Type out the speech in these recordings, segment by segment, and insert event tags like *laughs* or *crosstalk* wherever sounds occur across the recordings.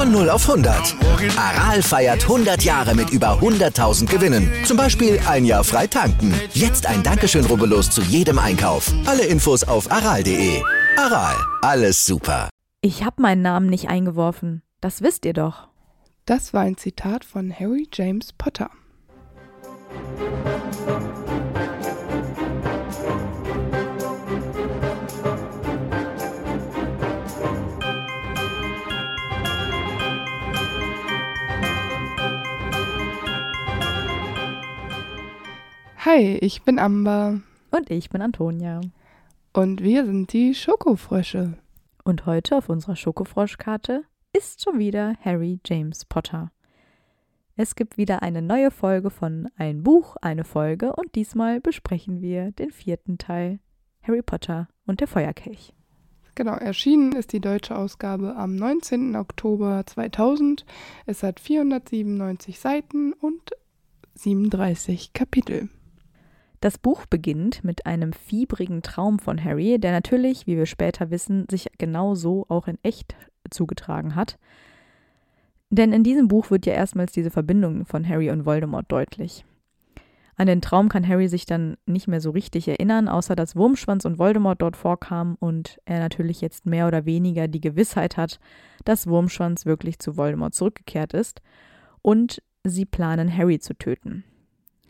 Von 0 auf 100. Aral feiert 100 Jahre mit über 100.000 Gewinnen. Zum Beispiel ein Jahr frei tanken. Jetzt ein Dankeschön, rubbellos zu jedem Einkauf. Alle Infos auf aral.de. Aral, alles super. Ich habe meinen Namen nicht eingeworfen. Das wisst ihr doch. Das war ein Zitat von Harry James Potter. Hi, ich bin Amber. Und ich bin Antonia. Und wir sind die Schokofrösche. Und heute auf unserer Schokofroschkarte ist schon wieder Harry James Potter. Es gibt wieder eine neue Folge von Ein Buch, eine Folge und diesmal besprechen wir den vierten Teil Harry Potter und der Feuerkelch. Genau, erschienen ist die deutsche Ausgabe am 19. Oktober 2000. Es hat 497 Seiten und 37 Kapitel. Das Buch beginnt mit einem fiebrigen Traum von Harry, der natürlich, wie wir später wissen, sich genau so auch in echt zugetragen hat. Denn in diesem Buch wird ja erstmals diese Verbindung von Harry und Voldemort deutlich. An den Traum kann Harry sich dann nicht mehr so richtig erinnern, außer dass Wurmschwanz und Voldemort dort vorkamen und er natürlich jetzt mehr oder weniger die Gewissheit hat, dass Wurmschwanz wirklich zu Voldemort zurückgekehrt ist und sie planen, Harry zu töten.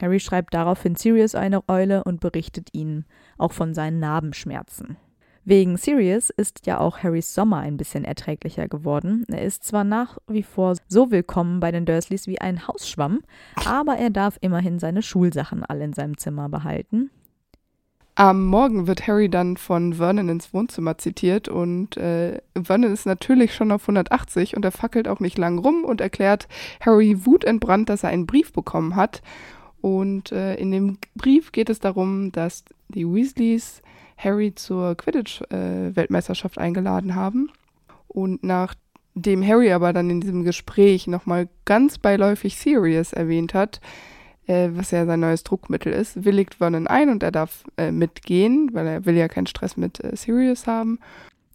Harry schreibt daraufhin Sirius eine Eule und berichtet ihnen auch von seinen Narbenschmerzen. Wegen Sirius ist ja auch Harrys Sommer ein bisschen erträglicher geworden. Er ist zwar nach wie vor so willkommen bei den Dursleys wie ein Hausschwamm, aber er darf immerhin seine Schulsachen alle in seinem Zimmer behalten. Am Morgen wird Harry dann von Vernon ins Wohnzimmer zitiert und äh, Vernon ist natürlich schon auf 180 und er fackelt auch nicht lang rum und erklärt Harry wutentbrannt, dass er einen Brief bekommen hat und äh, in dem Brief geht es darum, dass die Weasleys Harry zur Quidditch-Weltmeisterschaft äh, eingeladen haben. Und nachdem Harry aber dann in diesem Gespräch nochmal ganz beiläufig Sirius erwähnt hat, äh, was ja sein neues Druckmittel ist, willigt Vernon ein und er darf äh, mitgehen, weil er will ja keinen Stress mit äh, Sirius haben.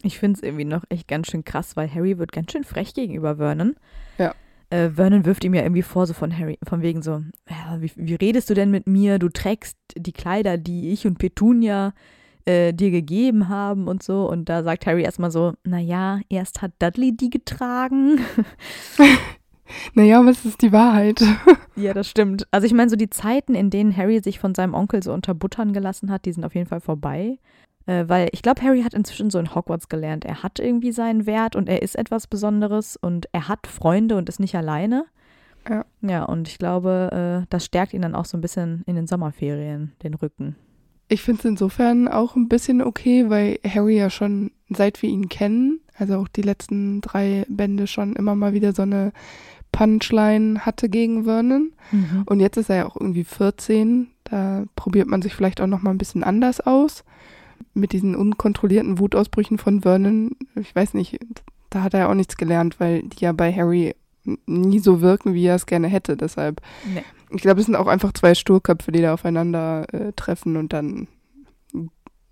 Ich finde es irgendwie noch echt ganz schön krass, weil Harry wird ganz schön frech gegenüber Vernon. Ja äh, Vernon wirft ihm ja irgendwie vor, so von Harry, von wegen so, ja, wie, wie, redest du denn mit mir? Du trägst die Kleider, die ich und Petunia äh, dir gegeben haben und so. Und da sagt Harry erstmal so, naja, erst hat Dudley die getragen. *laughs* naja, was ist die Wahrheit? *laughs* ja, das stimmt. Also ich meine, so die Zeiten, in denen Harry sich von seinem Onkel so unterbuttern gelassen hat, die sind auf jeden Fall vorbei. Äh, weil ich glaube, Harry hat inzwischen so in Hogwarts gelernt. Er hat irgendwie seinen Wert und er ist etwas Besonderes und er hat Freunde und ist nicht alleine. Ja. Ja, und ich glaube, äh, das stärkt ihn dann auch so ein bisschen in den Sommerferien, den Rücken. Ich finde es insofern auch ein bisschen okay, weil Harry ja schon, seit wir ihn kennen, also auch die letzten drei Bände schon immer mal wieder so eine Punchline hatte gegen Vernon. Mhm. Und jetzt ist er ja auch irgendwie 14. Da probiert man sich vielleicht auch noch mal ein bisschen anders aus mit diesen unkontrollierten Wutausbrüchen von Vernon, ich weiß nicht, da hat er ja auch nichts gelernt, weil die ja bei Harry nie so wirken, wie er es gerne hätte. Deshalb, nee. ich glaube, es sind auch einfach zwei Sturköpfe, die da aufeinander äh, treffen und dann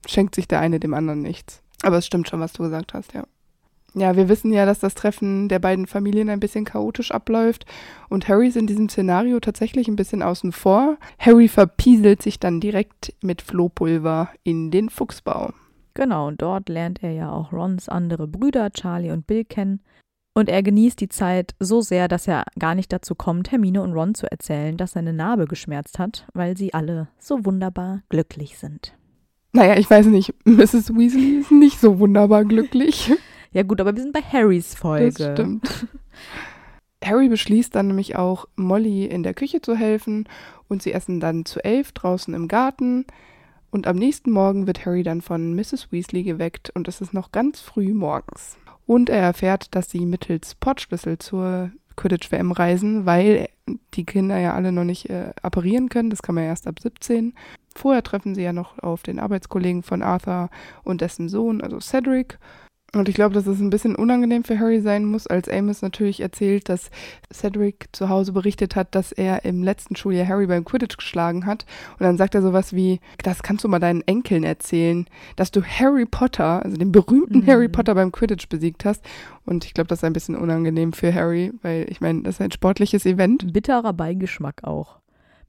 schenkt sich der eine dem anderen nichts. Aber es stimmt schon, was du gesagt hast, ja. Ja, wir wissen ja, dass das Treffen der beiden Familien ein bisschen chaotisch abläuft und Harry ist in diesem Szenario tatsächlich ein bisschen außen vor. Harry verpieselt sich dann direkt mit Flohpulver in den Fuchsbau. Genau, und dort lernt er ja auch Rons andere Brüder, Charlie und Bill, kennen. Und er genießt die Zeit so sehr, dass er gar nicht dazu kommt, Hermine und Ron zu erzählen, dass seine Narbe geschmerzt hat, weil sie alle so wunderbar glücklich sind. Naja, ich weiß nicht, *laughs* Mrs. Weasley ist nicht so wunderbar glücklich. Ja gut, aber wir sind bei Harrys Folge. Das stimmt. *laughs* Harry beschließt dann nämlich auch, Molly in der Küche zu helfen und sie essen dann zu elf draußen im Garten. Und am nächsten Morgen wird Harry dann von Mrs. Weasley geweckt und es ist noch ganz früh morgens. Und er erfährt, dass sie mittels Portschlüssel zur Quidditch-WM reisen, weil die Kinder ja alle noch nicht äh, apparieren können. Das kann man erst ab 17. Vorher treffen sie ja noch auf den Arbeitskollegen von Arthur und dessen Sohn, also Cedric. Und ich glaube, dass es ein bisschen unangenehm für Harry sein muss, als Amos natürlich erzählt, dass Cedric zu Hause berichtet hat, dass er im letzten Schuljahr Harry beim Quidditch geschlagen hat. Und dann sagt er sowas wie, das kannst du mal deinen Enkeln erzählen, dass du Harry Potter, also den berühmten mhm. Harry Potter beim Quidditch besiegt hast. Und ich glaube, das ist ein bisschen unangenehm für Harry, weil ich meine, das ist ein sportliches Event. Bitterer Beigeschmack auch,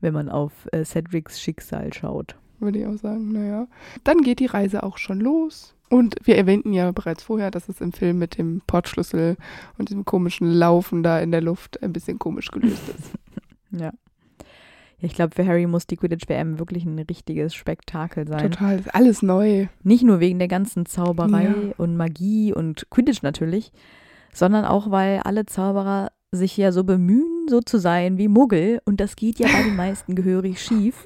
wenn man auf äh, Cedrics Schicksal schaut. Würde ich auch sagen, naja. Dann geht die Reise auch schon los. Und wir erwähnten ja bereits vorher, dass es im Film mit dem Portschlüssel und diesem komischen Laufen da in der Luft ein bisschen komisch gelöst ist. *laughs* ja. Ich glaube, für Harry muss die Quidditch WM wirklich ein richtiges Spektakel sein. Total, ist alles neu. Nicht nur wegen der ganzen Zauberei ja. und Magie und Quidditch natürlich, sondern auch, weil alle Zauberer sich ja so bemühen, so zu sein wie Muggel. Und das geht ja bei den *laughs* meisten gehörig schief.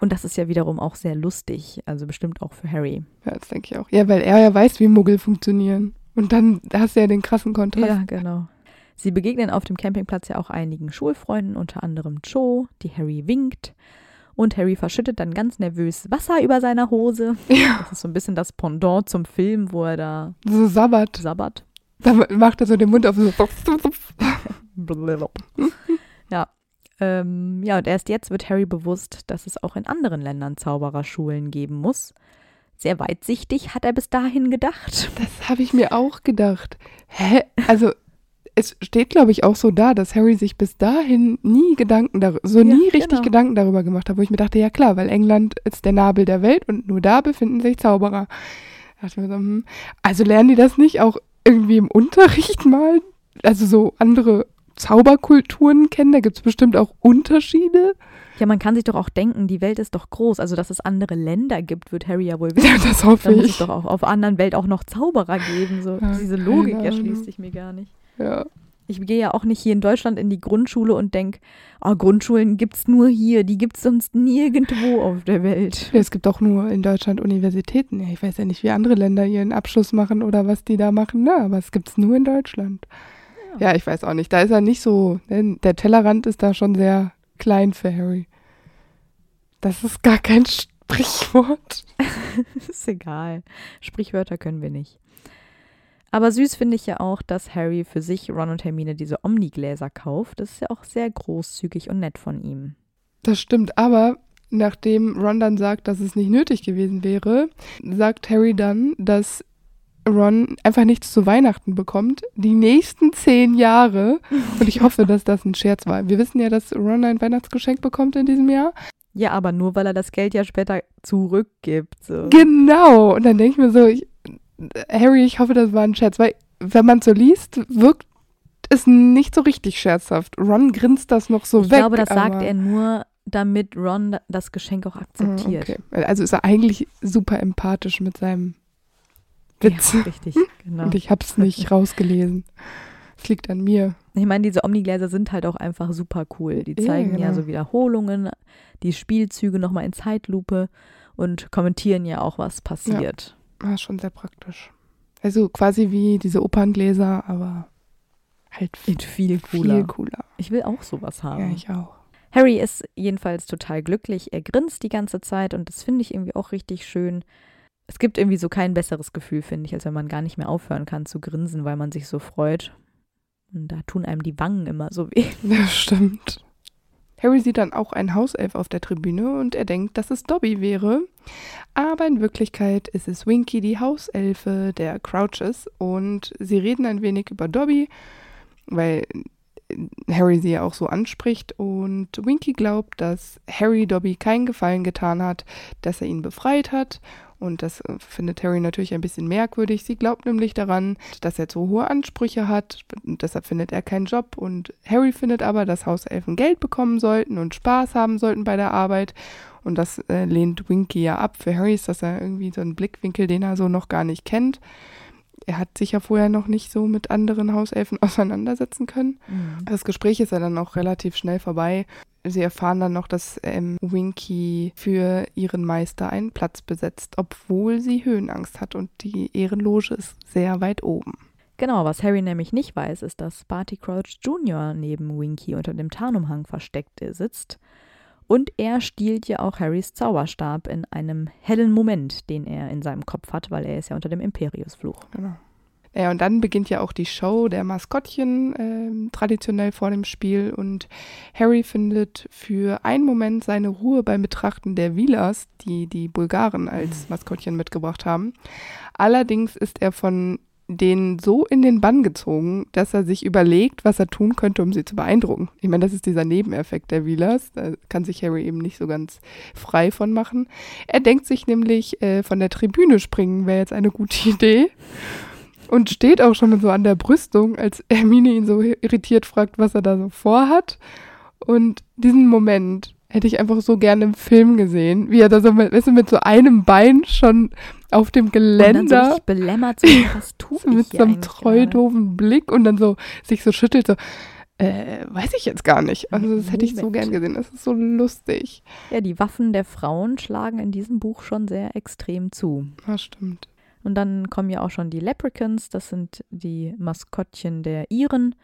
Und das ist ja wiederum auch sehr lustig, also bestimmt auch für Harry. Ja, das denke ich auch. Ja, weil er ja weiß, wie Muggel funktionieren. Und dann hast du ja den krassen Kontrast. Ja, genau. Sie begegnen auf dem Campingplatz ja auch einigen Schulfreunden, unter anderem Joe, die Harry winkt. Und Harry verschüttet dann ganz nervös Wasser über seiner Hose. Ja. Das ist so ein bisschen das Pendant zum Film, wo er da. So sabbert. Sabbert. Da macht er so den Mund auf so. *laughs* ja, ähm, ja, und erst jetzt wird Harry bewusst, dass es auch in anderen Ländern Zaubererschulen geben muss. Sehr weitsichtig hat er bis dahin gedacht. *laughs* Das habe ich mir auch gedacht. Hä? Also, es steht, glaube ich, auch so da, dass Harry sich bis dahin nie Gedanken darüber, so nie ja, richtig genau. Gedanken darüber gemacht hat, wo ich mir dachte, ja klar, weil England ist der Nabel der Welt und nur da befinden sich Zauberer. Da dachte ich mir so, hm, also lernen die das nicht auch irgendwie im Unterricht mal? Also so andere Zauberkulturen kennen. Da gibt es bestimmt auch Unterschiede. Ja, man kann sich doch auch denken, die Welt ist doch groß. Also, dass es andere Länder gibt, wird Harry ja wohl *laughs* wissen. Ja, das hoffe Dann muss es doch auch auf anderen Welt auch noch Zauberer geben. So. Ja, Diese Logik erschließt sich mir gar nicht. Ja. Ich gehe ja auch nicht hier in Deutschland in die Grundschule und denke, oh, Grundschulen gibt es nur hier, die gibt es sonst nirgendwo auf der Welt. Ja, es gibt auch nur in Deutschland Universitäten. Ja, ich weiß ja nicht, wie andere Länder ihren Abschluss machen oder was die da machen, ne? aber es gibt es nur in Deutschland. Ja, ich weiß auch nicht. Da ist er nicht so. Ne? Der Tellerrand ist da schon sehr klein für Harry. Das ist gar kein Sprichwort. *laughs* ist egal. Sprichwörter können wir nicht. Aber süß finde ich ja auch, dass Harry für sich, Ron und Hermine diese Omnigläser kauft. Das ist ja auch sehr großzügig und nett von ihm. Das stimmt, aber nachdem Ron dann sagt, dass es nicht nötig gewesen wäre, sagt Harry dann, dass Ron einfach nichts zu Weihnachten bekommt, die nächsten zehn Jahre. Und ich hoffe, dass das ein Scherz war. Wir wissen ja, dass Ron ein Weihnachtsgeschenk bekommt in diesem Jahr. Ja, aber nur weil er das Geld ja später zurückgibt. So. Genau. Und dann denke ich mir so, ich, Harry, ich hoffe, das war ein Scherz, weil wenn man so liest, wirkt es nicht so richtig scherzhaft. Ron grinst das noch so ich weg. Ich glaube, das sagt er nur, damit Ron das Geschenk auch akzeptiert. Okay. Also ist er eigentlich super empathisch mit seinem Witz. Ja, richtig, genau. Und ich habe es nicht rausgelesen. Es liegt an mir. Ich meine, diese Omnigläser sind halt auch einfach super cool. Die zeigen ja, genau. ja so Wiederholungen, die Spielzüge nochmal in Zeitlupe und kommentieren ja auch, was passiert. Ja, ah, schon sehr praktisch. Also quasi wie diese Operngläser, aber halt viel, viel cooler. Viel cooler. Ich will auch sowas haben. Ja, ich auch. Harry ist jedenfalls total glücklich. Er grinst die ganze Zeit und das finde ich irgendwie auch richtig schön es gibt irgendwie so kein besseres Gefühl, finde ich, als wenn man gar nicht mehr aufhören kann zu grinsen, weil man sich so freut. Und da tun einem die Wangen immer so weh. *laughs* Das stimmt. Harry sieht dann auch einen Hauself auf der Tribüne und er denkt, dass es Dobby wäre. Aber in Wirklichkeit ist es Winky, die Hauselfe der Crouches. Und sie reden ein wenig über Dobby, weil Harry sie ja auch so anspricht. Und Winky glaubt, dass Harry Dobby keinen Gefallen getan hat, dass er ihn befreit hat und das äh, findet Harry natürlich ein bisschen merkwürdig. Sie glaubt nämlich daran, dass er zu hohe Ansprüche hat. Und deshalb findet er keinen Job. Und Harry findet aber, dass Hauselfen Geld bekommen sollten und Spaß haben sollten bei der Arbeit. Und das äh, lehnt Winky ja ab. Für Harry ist das ja irgendwie so ein Blickwinkel, den er so noch gar nicht kennt. Er hat sich ja vorher noch nicht so mit anderen Hauselfen *laughs* auseinandersetzen können. Mhm. Das Gespräch ist ja dann auch relativ schnell vorbei sie erfahren dann noch, dass ähm, Winky für ihren Meister einen Platz besetzt, obwohl sie Höhenangst hat und die Ehrenloge ist sehr weit oben. Genau, was Harry nämlich nicht weiß, ist, dass Barty Crouch Jr. neben Winky unter dem Tarnumhang versteckt sitzt. Und er stiehlt ja auch Harrys Zauberstab in einem hellen Moment, den er in seinem Kopf hat, weil er ist ja unter dem Imperiusfluch. Genau. Ja, und dann beginnt ja auch die Show der Maskottchen äh, traditionell vor dem Spiel und Harry findet für einen Moment seine Ruhe beim Betrachten der Vilas, die die Bulgaren als Maskottchen mitgebracht haben. Allerdings ist er von denen so in den Bann gezogen, dass er sich überlegt, was er tun könnte, um sie zu beeindrucken. Ich meine, das ist dieser Nebeneffekt der Vilas. Da kann sich Harry eben nicht so ganz frei von machen. Er denkt sich nämlich, äh, von der Tribüne springen wäre jetzt eine gute Idee und steht auch schon so an der Brüstung, als Hermine ihn so irritiert fragt, was er da so vorhat. Und diesen Moment hätte ich einfach so gerne im Film gesehen, wie er da so mit, weißt du, mit so einem Bein schon auf dem Geländer. Und dann so belämmert, so, was tue *laughs* ich Mit so einem treu doofen Blick und dann so sich so schüttelt, so, äh, weiß ich jetzt gar nicht. Also das hätte ich so gern gesehen. Das ist so lustig. Ja, die Waffen der Frauen schlagen in diesem Buch schon sehr extrem zu. Das stimmt. Und dann kommen ja auch schon die Leprechauns, das sind die Maskottchen der Iren.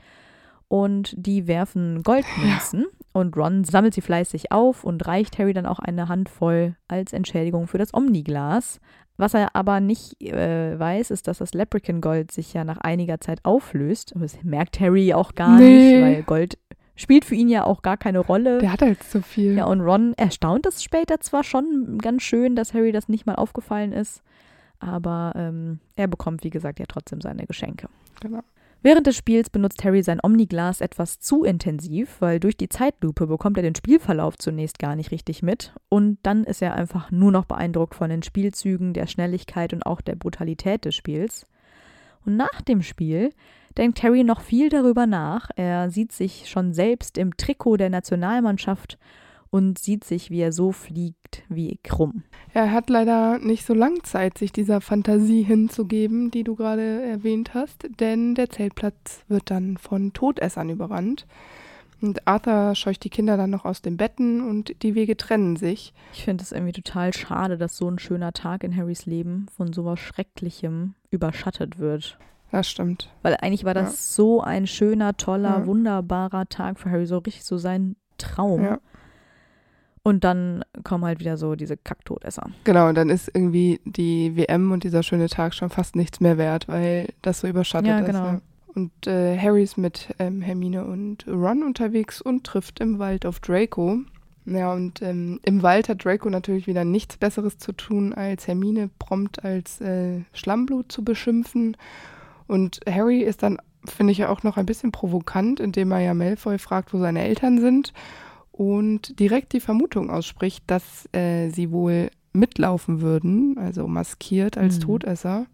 Und die werfen Goldmünzen. Ja. Und Ron sammelt sie fleißig auf und reicht Harry dann auch eine Handvoll als Entschädigung für das Omniglas. Was er aber nicht äh, weiß, ist, dass das Leprechaun-Gold sich ja nach einiger Zeit auflöst. Das merkt Harry auch gar nee. nicht, weil Gold spielt für ihn ja auch gar keine Rolle. Der hat halt so viel. Ja, und Ron erstaunt es später zwar schon ganz schön, dass Harry das nicht mal aufgefallen ist aber ähm, er bekommt, wie gesagt, ja trotzdem seine Geschenke. Genau. Während des Spiels benutzt Harry sein Omniglas etwas zu intensiv, weil durch die Zeitlupe bekommt er den Spielverlauf zunächst gar nicht richtig mit und dann ist er einfach nur noch beeindruckt von den Spielzügen, der Schnelligkeit und auch der Brutalität des Spiels. Und nach dem Spiel denkt Harry noch viel darüber nach. Er sieht sich schon selbst im Trikot der Nationalmannschaft und sieht sich, wie er so fliegt wie krumm. Er hat leider nicht so lange Zeit, sich dieser Fantasie hinzugeben, die du gerade erwähnt hast, denn der Zeltplatz wird dann von Todessern überrannt. Und Arthur scheucht die Kinder dann noch aus den Betten und die Wege trennen sich. Ich finde es irgendwie total schade, dass so ein schöner Tag in Harrys Leben von sowas Schrecklichem überschattet wird. Das stimmt. Weil eigentlich war das ja. so ein schöner, toller, ja. wunderbarer Tag für Harry, so richtig so sein Traum. Ja. Und dann kommen halt wieder so diese Kacktodesser. Genau, und dann ist irgendwie die WM und dieser schöne Tag schon fast nichts mehr wert, weil das so überschattet ja, genau. ist. Ja. Und äh, Harry ist mit ähm, Hermine und Ron unterwegs und trifft im Wald auf Draco. Ja, und ähm, im Wald hat Draco natürlich wieder nichts Besseres zu tun, als Hermine prompt als äh, Schlammblut zu beschimpfen. Und Harry ist dann, finde ich ja auch noch ein bisschen provokant, indem er ja Malfoy fragt, wo seine Eltern sind und direkt die Vermutung ausspricht, dass äh, sie wohl mitlaufen würden, also maskiert als mhm. Todesser.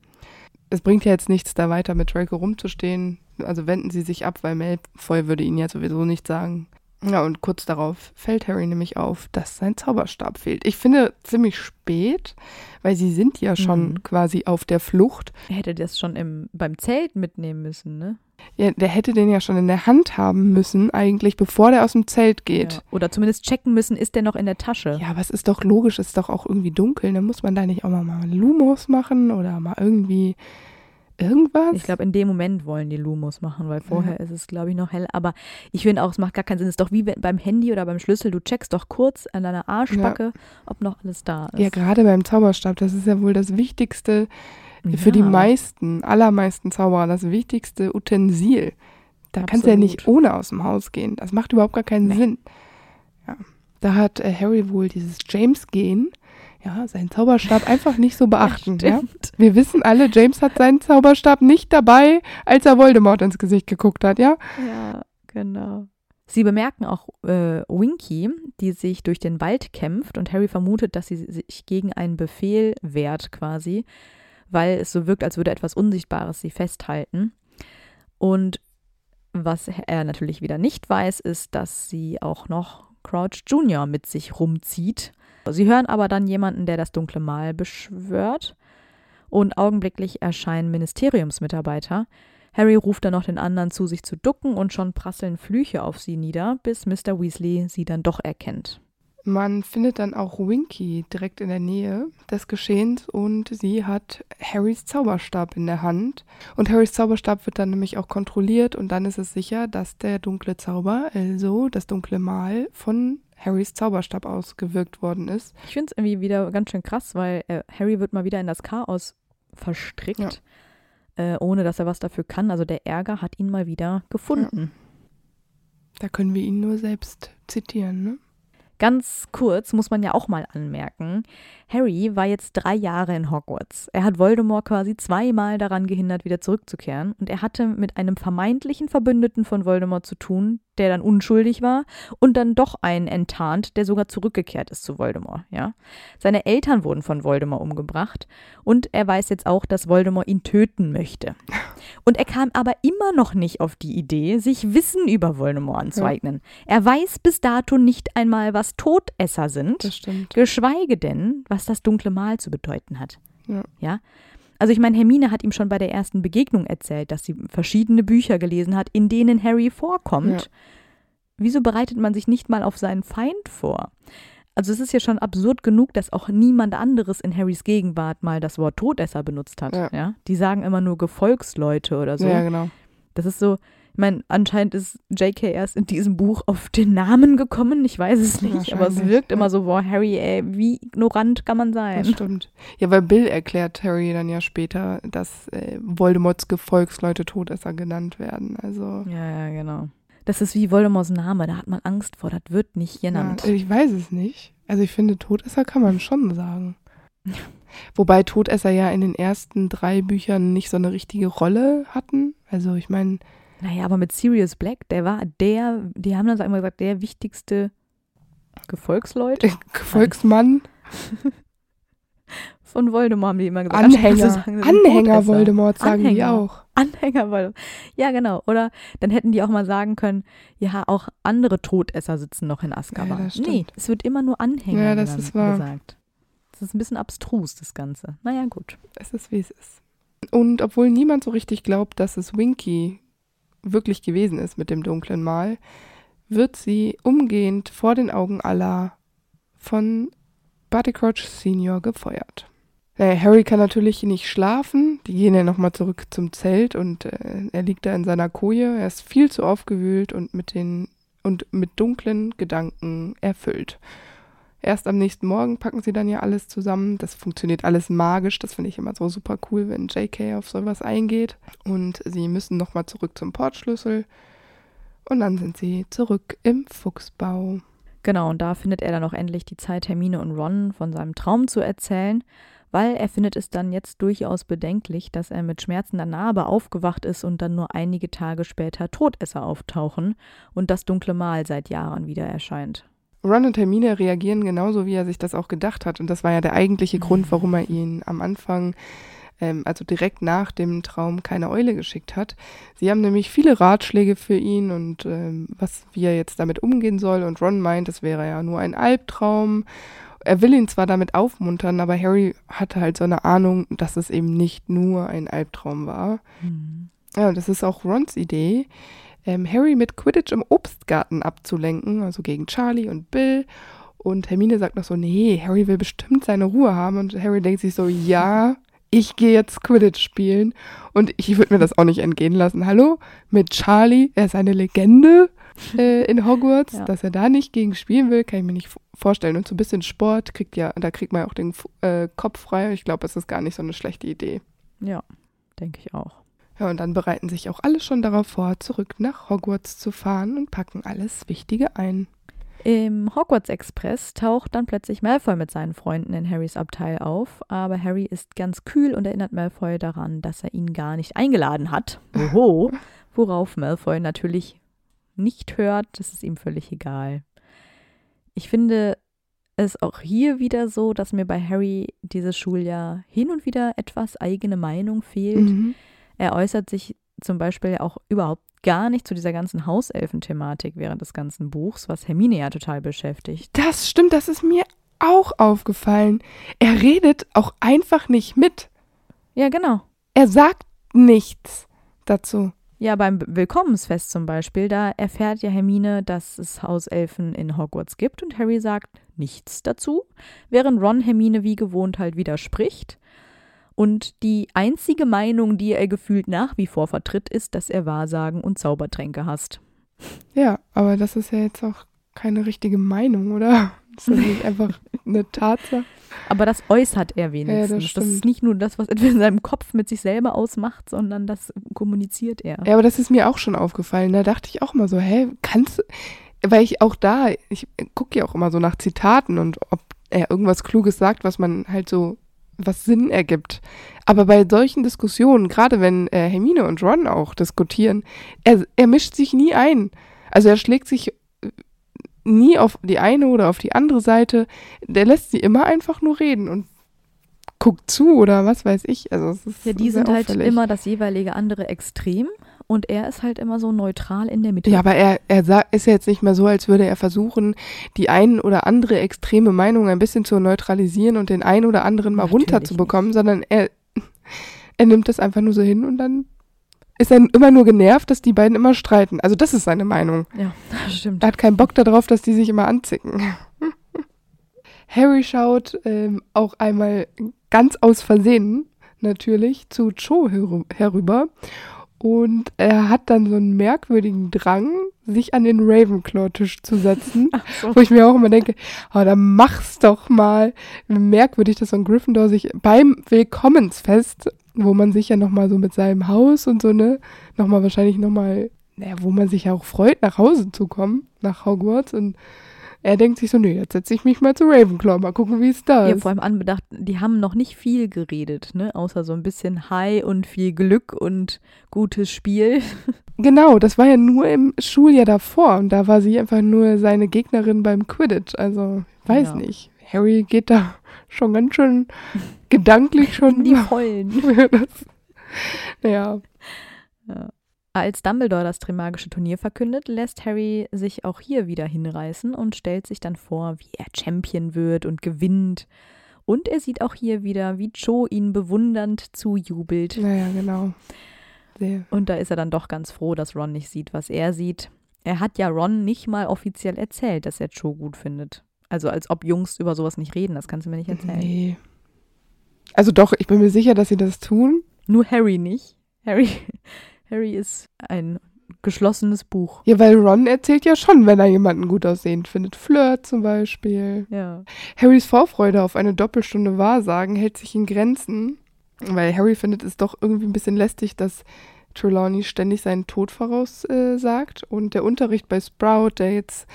Es bringt ja jetzt nichts, da weiter mit Draco rumzustehen. Also wenden sie sich ab, weil Malfoy würde ihnen ja sowieso nicht sagen. Ja, und kurz darauf fällt Harry nämlich auf, dass sein Zauberstab fehlt. Ich finde ziemlich spät, weil sie sind ja schon mhm. quasi auf der Flucht. Er hätte das schon im, beim Zelt mitnehmen müssen, ne? Ja, der hätte den ja schon in der Hand haben müssen, eigentlich, bevor der aus dem Zelt geht. Ja. Oder zumindest checken müssen, ist der noch in der Tasche. Ja, aber es ist doch logisch, es ist doch auch irgendwie dunkel. Dann muss man da nicht auch mal, mal Lumos machen oder mal irgendwie irgendwas? Ich glaube, in dem Moment wollen die Lumos machen, weil vorher ja. ist es, glaube ich, noch hell. Aber ich finde auch, es macht gar keinen Sinn. Es ist doch wie beim Handy oder beim Schlüssel. Du checkst doch kurz an deiner Arschbacke, ja. ob noch alles da ist. Ja, gerade beim Zauberstab. Das ist ja wohl das Wichtigste ja. für die meisten, allermeisten Zauberer das wichtigste Utensil. Da kannst du ja nicht ohne aus dem Haus gehen. Das macht überhaupt gar keinen nee. Sinn. Ja. Da hat äh, Harry wohl dieses James-Gen, ja, seinen Zauberstab einfach nicht so *laughs* beachten. Ja, ja, Wir wissen alle, James hat seinen Zauberstab nicht dabei, als er Voldemort ins Gesicht geguckt hat, ja? Ja, genau. Sie bemerken auch äh, Winky, die sich durch den Wald kämpft und Harry vermutet, dass sie sich gegen einen Befehl wehrt quasi weil es so wirkt, als würde etwas Unsichtbares sie festhalten. Und was er natürlich wieder nicht weiß, ist, dass sie auch noch Crouch Jr. mit sich rumzieht. Sie hören aber dann jemanden, der das dunkle Mal beschwört. Und augenblicklich erscheinen Ministeriumsmitarbeiter. Harry ruft dann noch den anderen zu, sich zu ducken, und schon prasseln Flüche auf sie nieder, bis Mr. Weasley sie dann doch erkennt. Man findet dann auch Winky direkt in der Nähe des Geschehens und sie hat Harrys Zauberstab in der Hand. Und Harrys Zauberstab wird dann nämlich auch kontrolliert und dann ist es sicher, dass der dunkle Zauber, also das dunkle Mal, von Harrys Zauberstab ausgewirkt worden ist. Ich finde es irgendwie wieder ganz schön krass, weil äh, Harry wird mal wieder in das Chaos verstrickt, ja. äh, ohne dass er was dafür kann. Also der Ärger hat ihn mal wieder gefunden. Ja. Da können wir ihn nur selbst zitieren, ne? Ganz kurz muss man ja auch mal anmerken, Harry war jetzt drei Jahre in Hogwarts. Er hat Voldemort quasi zweimal daran gehindert, wieder zurückzukehren. Und er hatte mit einem vermeintlichen Verbündeten von Voldemort zu tun, der dann unschuldig war und dann doch einen enttarnt, der sogar zurückgekehrt ist zu Voldemort, ja. Seine Eltern wurden von Voldemort umgebracht und er weiß jetzt auch, dass Voldemort ihn töten möchte. *laughs* Und er kam aber immer noch nicht auf die Idee, sich Wissen über Voldemort anzueignen. Ja. Er weiß bis dato nicht einmal, was Todesser sind, geschweige denn, was das dunkle Mal zu bedeuten hat. Ja. ja? Also ich meine, Hermine hat ihm schon bei der ersten Begegnung erzählt, dass sie verschiedene Bücher gelesen hat, in denen Harry vorkommt. Ja. Wieso bereitet man sich nicht mal auf seinen Feind vor? Also es ist ja schon absurd genug, dass auch niemand anderes in Harrys Gegenwart mal das Wort Todesser benutzt hat. Ja. ja? Die sagen immer nur Gefolgsleute oder so. Ja, genau. Das ist so, meine, anscheinend ist J.K. erst in diesem Buch auf den Namen gekommen. Ich weiß es nicht, aber es wirkt ja. immer so, boah, Harry, ey, wie ignorant kann man sein? Das stimmt. Ja, weil Bill erklärt Harry dann ja später, dass äh, Voldemorts Gefolgsleute Todesser genannt werden. Also. Ja, ja, genau. Das ist wie Voldemorts Name, da hat man Angst vor, das wird nicht genannt. Ja, ich weiß es nicht. Also ich finde, Todesser kann man schon sagen. Wobei Todesser ja in den ersten drei Büchern nicht so eine richtige Rolle hatten. Also ich meine, naja, aber mit Sirius Black, der war der, die haben dann einmal gesagt, der wichtigste Gefolgsleut. Der *laughs* Gefolgsmann. *laughs* Von Voldemort haben die immer gesagt. Anhänger. Sagen, Anhänger Voldemort sagen Anhänger. die auch. Anhänger Voldemort. Ja, genau. Oder dann hätten die auch mal sagen können, ja, auch andere Todesser sitzen noch in Azkaban. Ja, nee, es wird immer nur Anhänger ja, das ist wahr. gesagt. Das ist ein bisschen abstrus, das Ganze. Naja, gut. Es ist, wie es ist. Und obwohl niemand so richtig glaubt, dass es Winky wirklich gewesen ist mit dem dunklen Mal, wird sie umgehend vor den Augen aller von Barty Crouch Senior gefeuert. Äh, Harry kann natürlich nicht schlafen. Die gehen ja nochmal zurück zum Zelt und äh, er liegt da in seiner Koje. Er ist viel zu aufgewühlt und mit den und mit dunklen Gedanken erfüllt. Erst am nächsten Morgen packen sie dann ja alles zusammen. Das funktioniert alles magisch. Das finde ich immer so super cool, wenn JK auf sowas eingeht. Und sie müssen nochmal zurück zum Portschlüssel. Und dann sind sie zurück im Fuchsbau. Genau, und da findet er dann auch endlich die Zeit, Hermine und Ron von seinem Traum zu erzählen, weil er findet es dann jetzt durchaus bedenklich, dass er mit schmerzender Narbe aufgewacht ist und dann nur einige Tage später Todesser auftauchen und das dunkle Mal seit Jahren wieder erscheint. Ron und Hermine reagieren genauso, wie er sich das auch gedacht hat. Und das war ja der eigentliche Grund, mhm. warum er ihn am Anfang, ähm, also direkt nach dem Traum, keine Eule geschickt hat. Sie haben nämlich viele Ratschläge für ihn und ähm, was, wie er jetzt damit umgehen soll. Und Ron meint, es wäre ja nur ein Albtraum. Er will ihn zwar damit aufmuntern, aber Harry hatte halt so eine Ahnung, dass es eben nicht nur ein Albtraum war. Mhm. Ja, das ist auch Rons Idee ähm, Harry mit Quidditch im Obstgarten abzulenken, also gegen Charlie und Bill. Und Hermine sagt noch so, nee, Harry will bestimmt seine Ruhe haben. Und Harry denkt sich so, ja, ich gehe jetzt Quidditch spielen. Und ich würde mir das auch nicht entgehen lassen. Hallo? Mit Charlie, er ist eine Legende *laughs* äh, in Hogwarts, ja. dass er da nicht gegen spielen will, kann ich mir nicht vorstellen. Und so ein bisschen Sport kriegt ja, da kriegt man ja auch den äh, Kopf frei. Ich glaube, es ist gar nicht so eine schlechte Idee. Ja, denke ich auch. Ja, und dann bereiten sich auch alle schon darauf vor, zurück nach Hogwarts zu fahren und packen alles Wichtige ein. Im Hogwarts Express taucht dann plötzlich Malfoy mit seinen Freunden in Harrys Abteil auf, aber Harry ist ganz kühl und erinnert Malfoy daran, dass er ihn gar nicht eingeladen hat. Oho, *laughs* worauf Malfoy natürlich nicht hört, das ist ihm völlig egal. Ich finde es auch hier wieder so, dass mir bei Harry dieses Schuljahr hin und wieder etwas eigene Meinung fehlt. Mhm. Er äußert sich zum Beispiel auch überhaupt gar nicht zu dieser ganzen Hauselfen-Thematik während des ganzen Buchs, was Hermine ja total beschäftigt. Das stimmt, das ist mir auch aufgefallen. Er redet auch einfach nicht mit. Ja, genau. Er sagt nichts dazu. Ja, beim Willkommensfest zum Beispiel, da erfährt ja Hermine, dass es Hauselfen in Hogwarts gibt und Harry sagt nichts dazu, während Ron Hermine wie gewohnt halt widerspricht. Und die einzige Meinung, die er gefühlt nach wie vor vertritt, ist, dass er Wahrsagen und Zaubertränke hasst. Ja, aber das ist ja jetzt auch keine richtige Meinung, oder? *laughs* Das ist nicht einfach eine Tatsache. Aber das äußert er wenigstens. Ja, das das, ist nicht nur das, was er in seinem Kopf mit sich selber ausmacht, sondern das kommuniziert er. Ja, aber das ist mir auch schon aufgefallen. Da dachte ich auch mal so, hä, kannst du, weil ich auch da, ich gucke ja auch immer so nach Zitaten und ob er irgendwas Kluges sagt, was man halt so, was Sinn ergibt. Aber bei solchen Diskussionen, gerade wenn äh, Hermine und Ron auch diskutieren, er, er mischt sich nie ein. Also er schlägt sich äh, nie auf die eine oder auf die andere Seite. Der lässt sie immer einfach nur reden und guckt zu oder was weiß ich. Also es ist Ja, die sind halt auffällig. immer das jeweilige andere Extrem und er ist halt immer so neutral in der Mitte. Ja, aber er, er ist ja jetzt nicht mehr so, als würde er versuchen, die ein oder andere extreme Meinung ein bisschen zu neutralisieren und den einen oder anderen mal Natürlich runterzubekommen, sondern er, *laughs* er nimmt das einfach nur so hin und dann ist er immer nur genervt, dass die beiden immer streiten. Also das ist seine Meinung. ja, *laughs* das stimmt. Er hat keinen Bock darauf, dass die sich immer anzicken. *laughs* Harry schaut ähm, auch einmal ganz aus Versehen natürlich zu Cho herü- herüber und er hat dann so einen merkwürdigen Drang, sich an den Ravenclaw-Tisch zu setzen, *laughs* so. wo ich mir auch immer denke, oh, dann mach's doch mal. Merkwürdig, dass so ein Gryffindor sich beim Willkommensfest, wo man sich ja nochmal so mit seinem Haus und so, ne, nochmal wahrscheinlich nochmal, naja, wo man sich ja auch freut, nach Hause zu kommen, nach Hogwarts und er denkt sich so, nee, jetzt setze ich mich mal zu Ravenclaw, mal gucken, wie es da Ja, ist. vor allem anbedacht, die haben noch nicht viel geredet, ne? Außer so ein bisschen High und viel Glück und gutes Spiel. *laughs* Genau, das war ja nur im Schuljahr davor und da war sie einfach nur seine Gegnerin beim Quidditch. Also, weiß Ja. nicht. Harry geht da *laughs* schon ganz schön gedanklich schon. In die Vollen. *laughs* das, ja, Ja. Als Dumbledore das Trimagische Turnier verkündet, lässt Harry sich auch hier wieder hinreißen und stellt sich dann vor, wie er Champion wird und gewinnt. Und er sieht auch hier wieder, wie Cho ihn bewundernd zujubelt. naja, genau. Sehr. Und da ist er dann doch ganz froh, dass Ron nicht sieht, was er sieht. Er hat ja Ron nicht mal offiziell erzählt, dass er Cho gut findet. Also als ob Jungs über sowas nicht reden, das kannst du mir nicht erzählen. Nee. Also doch, ich bin mir sicher, dass sie das tun. Nur Harry nicht. Harry, Harry ist ein geschlossenes Buch. Ja, weil Ron erzählt ja schon, wenn er jemanden gut aussehend findet. Flirt zum Beispiel. Ja. Harrys Vorfreude auf eine Doppelstunde Wahrsagen hält sich in Grenzen, weil Harry findet es doch irgendwie ein bisschen lästig, dass Trelawney ständig seinen Tod voraussagt. Äh, und der Unterricht bei Sprout, der jetzt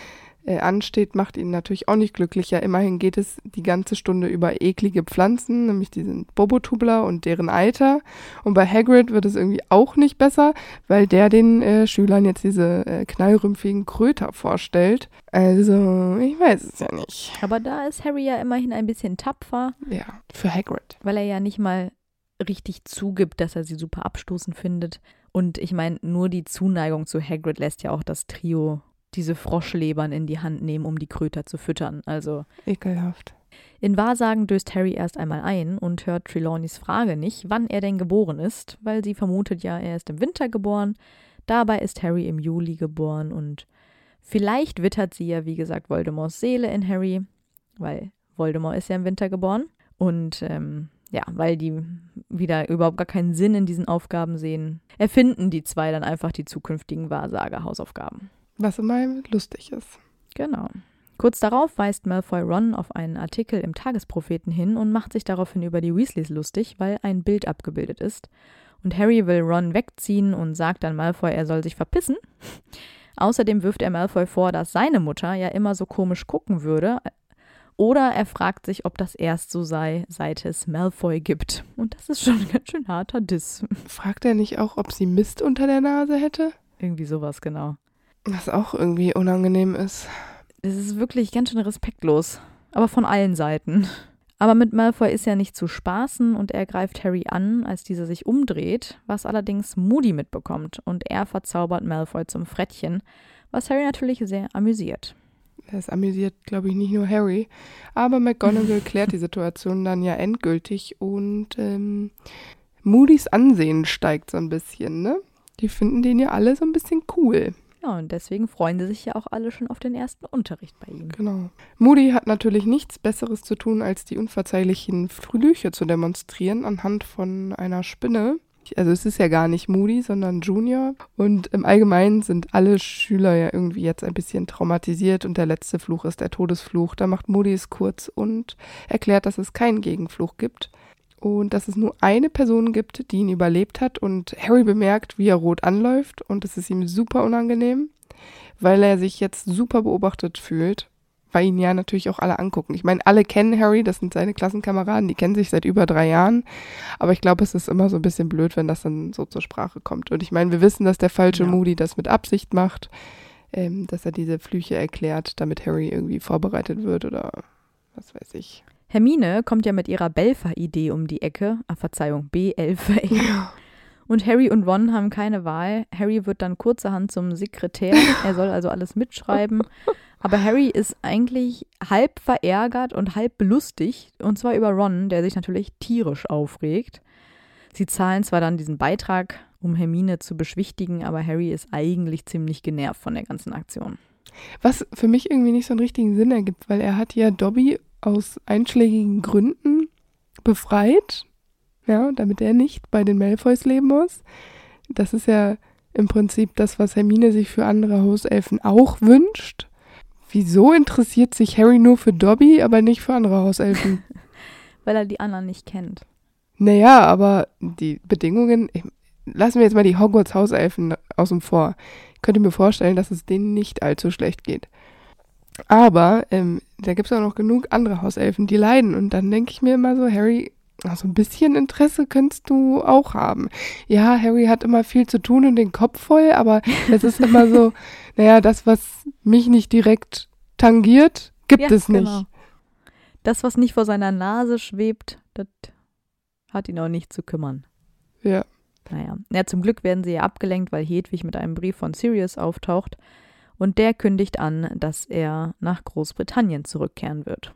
äh, ansteht, macht ihn natürlich auch nicht glücklicher. Immerhin geht es die ganze Stunde über eklige Pflanzen, nämlich diesen Bobotubler und deren Eiter. Und bei Hagrid wird es irgendwie auch nicht besser, weil der den äh, Schülern jetzt diese äh, knallrümpfigen Kröter vorstellt. Also, ich weiß es ja nicht. Aber da ist Harry ja immerhin ein bisschen tapfer, Ja, für Hagrid. weil er ja nicht mal richtig zugibt, dass er sie super abstoßend findet. Und ich meine, nur die Zuneigung zu Hagrid lässt ja auch das Trio diese Froschlebern in die Hand nehmen, um die Kröter zu füttern. Also Ekelhaft. in Wahrsagen döst Harry erst einmal ein und hört Trelawneys Frage nicht, wann er denn geboren ist, weil sie vermutet ja, er ist im Winter geboren. Dabei ist Harry im Juli geboren und vielleicht wittert sie ja, wie gesagt, Voldemorts Seele in Harry, weil Voldemort ist ja im Winter geboren. Und ähm, ja, weil die wieder überhaupt gar keinen Sinn in diesen Aufgaben sehen, erfinden die zwei dann einfach die zukünftigen Wahrsager-Hausaufgaben. Was immer lustig ist. Genau. Kurz darauf weist Malfoy Ron auf einen Artikel im Tagespropheten hin und macht sich daraufhin über die Weasleys lustig, weil ein Bild abgebildet ist. Und Harry will Ron wegziehen und sagt dann Malfoy, er soll sich verpissen. *laughs* Außerdem wirft er Malfoy vor, dass seine Mutter ja immer so komisch gucken würde. Oder er fragt sich, ob das erst so sei, seit es Malfoy gibt. Und das ist schon ein ganz schön harter Diss. Fragt er nicht auch, ob sie Mist unter der Nase hätte? Irgendwie sowas, genau. Was auch irgendwie unangenehm ist. Es ist wirklich ganz schön respektlos. Aber von allen Seiten. Aber mit Malfoy ist ja nicht zu spaßen und er greift Harry an, als dieser sich umdreht, was allerdings Moody mitbekommt und er verzaubert Malfoy zum Frettchen, was Harry natürlich sehr amüsiert. Das amüsiert, glaube ich, nicht nur Harry. Aber McGonagall *laughs* klärt die Situation dann ja endgültig und ähm, Moody's Ansehen steigt so ein bisschen, ne? Die finden den ja alle so ein bisschen cool. Ja, und deswegen freuen sie sich ja auch alle schon auf den ersten Unterricht bei ihm. Genau. Moody hat natürlich nichts Besseres zu tun, als die unverzeihlichen Flüche zu demonstrieren anhand von einer Spinne. Also es ist ja gar nicht Moody, sondern Junior. Und im Allgemeinen sind alle Schüler ja irgendwie jetzt ein bisschen traumatisiert und der letzte Fluch ist der Todesfluch. Da macht Moody es kurz und erklärt, dass es keinen Gegenfluch gibt und dass es nur eine Person gibt, die ihn überlebt hat und Harry bemerkt, wie er rot anläuft und es ist ihm super unangenehm, weil er sich jetzt super beobachtet fühlt, weil ihn ja natürlich auch alle angucken. Ich meine, alle kennen Harry, das sind seine Klassenkameraden, die kennen sich seit über drei Jahren, aber ich glaube, es ist immer so ein bisschen blöd, wenn das dann so zur Sprache kommt. Und ich meine, wir wissen, dass der falsche ja. Moody das mit Absicht macht, ähm, dass er diese Flüche erklärt, damit Harry irgendwie vorbereitet wird oder was weiß ich. Hermine kommt ja mit ihrer Belfer-Idee um die Ecke. Ah, Verzeihung, B-Elfer. *laughs* Ja. Und Harry und Ron haben keine Wahl. Harry wird dann kurzerhand zum Sekretär. Er soll also alles mitschreiben. Aber Harry ist eigentlich halb verärgert und halb belustigt. Und zwar über Ron, der sich natürlich tierisch aufregt. Sie zahlen zwar dann diesen Beitrag, um Hermine zu beschwichtigen, aber Harry ist eigentlich ziemlich genervt von der ganzen Aktion. Was für mich irgendwie nicht so einen richtigen Sinn ergibt, weil er hat ja Dobby aus einschlägigen Gründen befreit, ja, damit er nicht bei den Malfoys leben muss. Das ist ja im Prinzip das, was Hermine sich für andere Hauselfen auch wünscht. Wieso interessiert sich Harry nur für Dobby, aber nicht für andere Hauselfen? *laughs* Weil er die anderen nicht kennt. Naja, aber die Bedingungen, lassen wir jetzt mal die Hogwarts-Hauselfen außen vor. Ich könnte mir vorstellen, dass es denen nicht allzu schlecht geht. Aber ähm, da gibt es auch noch genug andere Hauselfen, die leiden. Und dann denke ich mir immer so, Harry, so ein bisschen Interesse könntest du auch haben. Ja, Harry hat immer viel zu tun und den Kopf voll, aber es ist immer so, *laughs* naja, das, was mich nicht direkt tangiert, gibt ja, es nicht. Genau. Das, was nicht vor seiner Nase schwebt, das hat ihn auch nicht zu kümmern. Ja. Naja. Ja, zum Glück werden sie ja abgelenkt, weil Hedwig mit einem Brief von Sirius auftaucht und der kündigt an, dass er nach Großbritannien zurückkehren wird.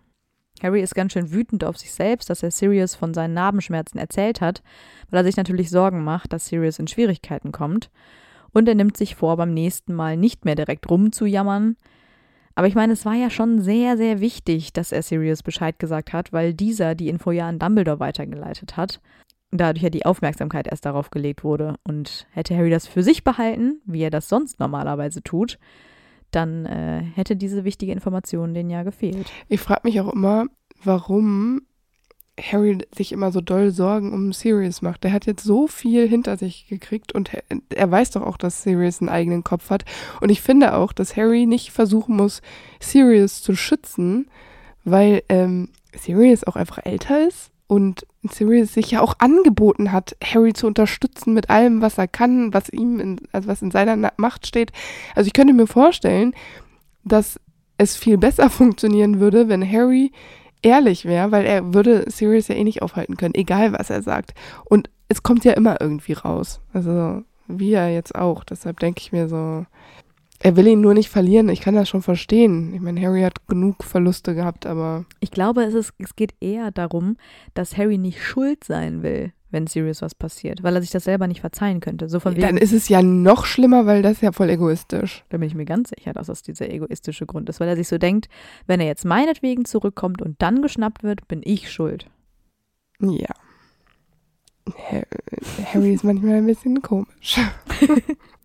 Harry ist ganz schön wütend auf sich selbst, dass er Sirius von seinen Narbenschmerzen erzählt hat, weil er sich natürlich Sorgen macht, dass Sirius in Schwierigkeiten kommt. Und er nimmt sich vor, beim nächsten Mal nicht mehr direkt rumzujammern. Aber ich meine, es war ja schon sehr, sehr wichtig, dass er Sirius Bescheid gesagt hat, weil dieser die Info ja an Dumbledore weitergeleitet hat. Dadurch ja die Aufmerksamkeit erst darauf gelegt wurde. Und hätte Harry das für sich behalten, wie er das sonst normalerweise tut, dann äh, hätte diese wichtige Information denen ja gefehlt. Ich frage mich auch immer, warum Harry sich immer so doll Sorgen um Sirius macht. Der hat jetzt so viel hinter sich gekriegt und er weiß doch auch, dass Sirius einen eigenen Kopf hat. Und ich finde auch, dass Harry nicht versuchen muss, Sirius zu schützen, weil ähm, Sirius auch einfach älter ist und Sirius sich ja auch angeboten hat, Harry zu unterstützen mit allem, was er kann, was ihm, in, also was in seiner Macht steht. Also ich könnte mir vorstellen, dass es viel besser *laughs* funktionieren würde, wenn Harry ehrlich wäre, weil er würde Sirius ja eh nicht aufhalten können, egal was er sagt. Und es kommt ja immer irgendwie raus. Also wie er jetzt auch. Deshalb denke ich mir so, er will ihn nur nicht verlieren. Ich kann das schon verstehen. Ich meine, Harry hat genug Verluste gehabt, aber. Ich glaube, es, ist, es geht eher darum, dass Harry nicht schuld sein will, wenn Sirius was passiert, weil er sich das selber nicht verzeihen könnte. So von wegen, Dann ist es ja noch schlimmer, weil das ist ja voll egoistisch. Da bin ich mir ganz sicher, dass das dieser egoistische Grund ist, weil er sich so denkt, wenn er jetzt meinetwegen zurückkommt und dann geschnappt wird, bin ich schuld. Ja. Harry ist manchmal ein bisschen komisch. *laughs*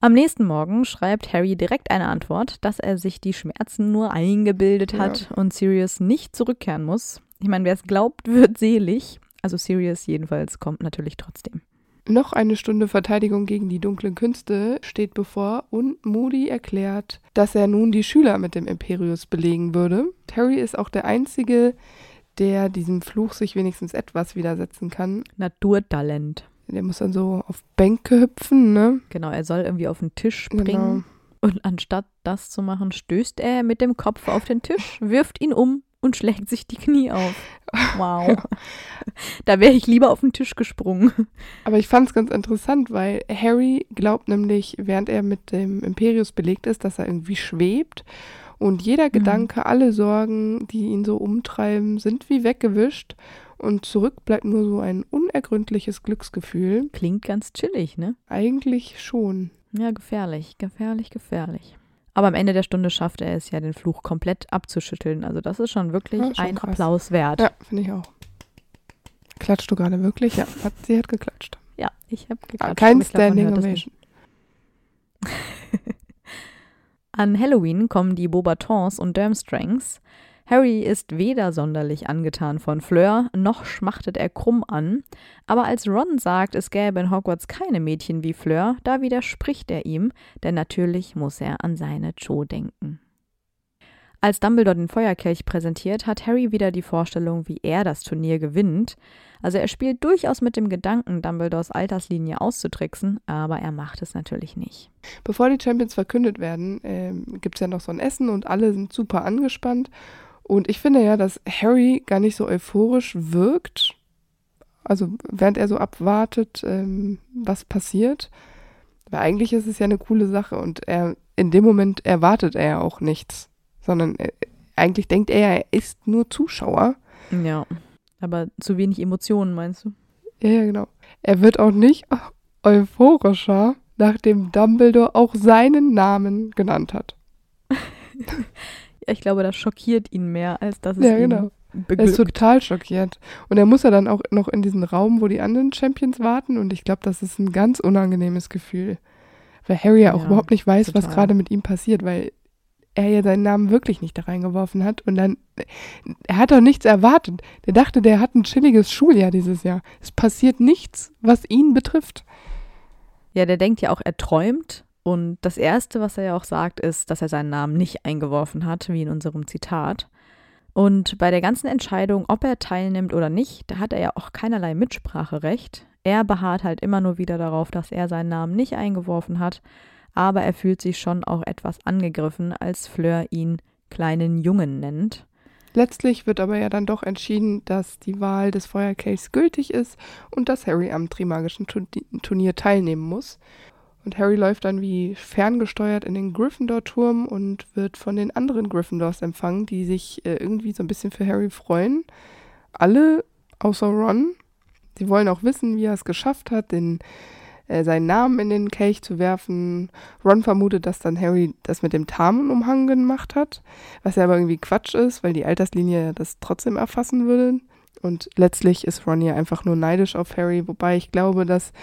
Am nächsten Morgen schreibt Harry direkt eine Antwort, dass er sich die Schmerzen nur eingebildet hat ja. und Sirius nicht zurückkehren muss. Ich meine, wer es glaubt, *laughs* wird selig. Also Sirius jedenfalls kommt natürlich trotzdem. Noch eine Stunde Verteidigung gegen die dunklen Künste steht bevor und Moody erklärt, dass er nun die Schüler mit dem Imperius belegen würde. Harry ist auch der Einzige, der diesem Fluch sich wenigstens etwas widersetzen kann. Naturtalent. Der muss dann so auf Bänke hüpfen, ne? Genau, er soll irgendwie auf den Tisch springen. Genau. Und anstatt das zu machen, stößt er mit dem Kopf auf den Tisch, wirft ihn um und schlägt sich die Knie auf. *laughs* Wow. Ja. Da wäre ich lieber auf den Tisch gesprungen. Aber ich fand es ganz interessant, weil Harry glaubt nämlich, während er mit dem Imperius belegt ist, dass er irgendwie schwebt. Und jeder mhm. Gedanke, alle Sorgen, die ihn so umtreiben, sind wie weggewischt und zurück bleibt nur so ein unergründliches Glücksgefühl. Klingt ganz chillig, ne? Eigentlich schon. Ja, gefährlich, gefährlich, gefährlich. Aber am Ende der Stunde schafft er es ja, den Fluch komplett abzuschütteln. Also das ist schon wirklich Ja, schon ein krass. Applaus wert. Ja, finde ich auch. Klatscht du gerade wirklich? Ja, hat, sie hat geklatscht. Ja, ich habe Ah, geklatscht. Kein glaub, man Standing. Ovation. *laughs* An Halloween kommen die Beaubatons und Durmstrangs. Harry ist weder sonderlich angetan von Fleur, noch schmachtet er krumm an. Aber als Ron sagt, es gäbe in Hogwarts keine Mädchen wie Fleur, da widerspricht er ihm, denn natürlich muss er an seine Jo denken. Als Dumbledore den Feuerkelch präsentiert, hat Harry wieder die Vorstellung, wie er das Turnier gewinnt. Also er spielt durchaus mit dem Gedanken, Dumbledores Alterslinie auszutricksen, aber er macht es natürlich nicht. Bevor die Champions verkündet werden, ähm, gibt es ja noch so ein Essen und alle sind super angespannt. Und ich finde ja, dass Harry gar nicht so euphorisch wirkt. Also während er so abwartet, ähm, was passiert. Weil eigentlich ist es ja eine coole Sache und er in dem Moment erwartet er ja auch nichts. Sondern er, eigentlich denkt er, er ist nur Zuschauer. Ja, aber zu wenig Emotionen, meinst du? Ja, ja, genau. Er wird auch nicht *laughs* euphorischer, nachdem Dumbledore auch seinen Namen genannt hat. *laughs* Ich glaube, das schockiert ihn mehr, als dass es Ja, ihn genau. Er ist beglückt. total schockiert. Und er muss ja dann auch noch in diesen Raum, wo die anderen Champions warten. Und ich glaube, das ist ein ganz unangenehmes Gefühl. Weil Harry ja auch Ja, überhaupt nicht weiß, was total. gerade mit ihm passiert, weil er ja seinen Namen wirklich nicht da reingeworfen hat. Und dann, er hat doch nichts erwartet. Der dachte, der hat ein chilliges Schuljahr dieses Jahr. Es passiert nichts, was ihn betrifft. Ja, der denkt ja auch, er träumt. Und das Erste, was er ja auch sagt, ist, dass er seinen Namen nicht eingeworfen hat, wie in unserem Zitat. Und bei der ganzen Entscheidung, ob er teilnimmt oder nicht, da hat er ja auch keinerlei Mitspracherecht. Er beharrt halt immer nur wieder darauf, dass er seinen Namen nicht eingeworfen hat. Aber er fühlt sich schon auch etwas angegriffen, als Fleur ihn kleinen Jungen nennt. Letztlich wird aber ja dann doch entschieden, dass die Wahl des Feuerkelchs gültig ist und dass Harry am Trimagischen Turni- Turnier teilnehmen muss. Und Harry läuft dann wie ferngesteuert in den Gryffindor-Turm und wird von den anderen Gryffindors empfangen, die sich äh, irgendwie so ein bisschen für Harry freuen. Alle außer Ron. Sie wollen auch wissen, wie er es geschafft hat, den, äh, seinen Namen in den Kelch zu werfen. Ron vermutet, dass dann Harry das mit dem Tarnumhang gemacht hat, was ja aber irgendwie Quatsch ist, weil die Alterslinie das trotzdem erfassen würde. Und letztlich ist Ron ja einfach nur neidisch auf Harry, wobei ich glaube, dass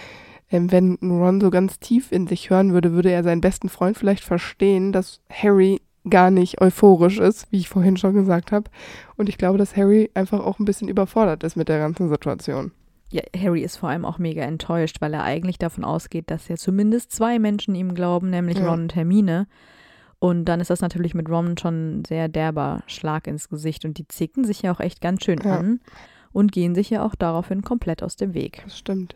wenn Ron so ganz tief in sich hören würde, würde er seinen besten Freund vielleicht verstehen, dass Harry gar nicht euphorisch ist, wie ich vorhin schon gesagt habe. Und ich glaube, dass Harry einfach auch ein bisschen überfordert ist mit der ganzen Situation. Ja, Harry ist vor allem auch mega enttäuscht, weil er eigentlich davon ausgeht, dass ja zumindest zwei Menschen ihm glauben, nämlich Ja. Ron und Hermine. Und dann ist das natürlich mit Ron schon ein sehr derber Schlag ins Gesicht und die zicken sich ja auch echt ganz schön Ja. an und gehen sich ja auch daraufhin komplett aus dem Weg. Das stimmt.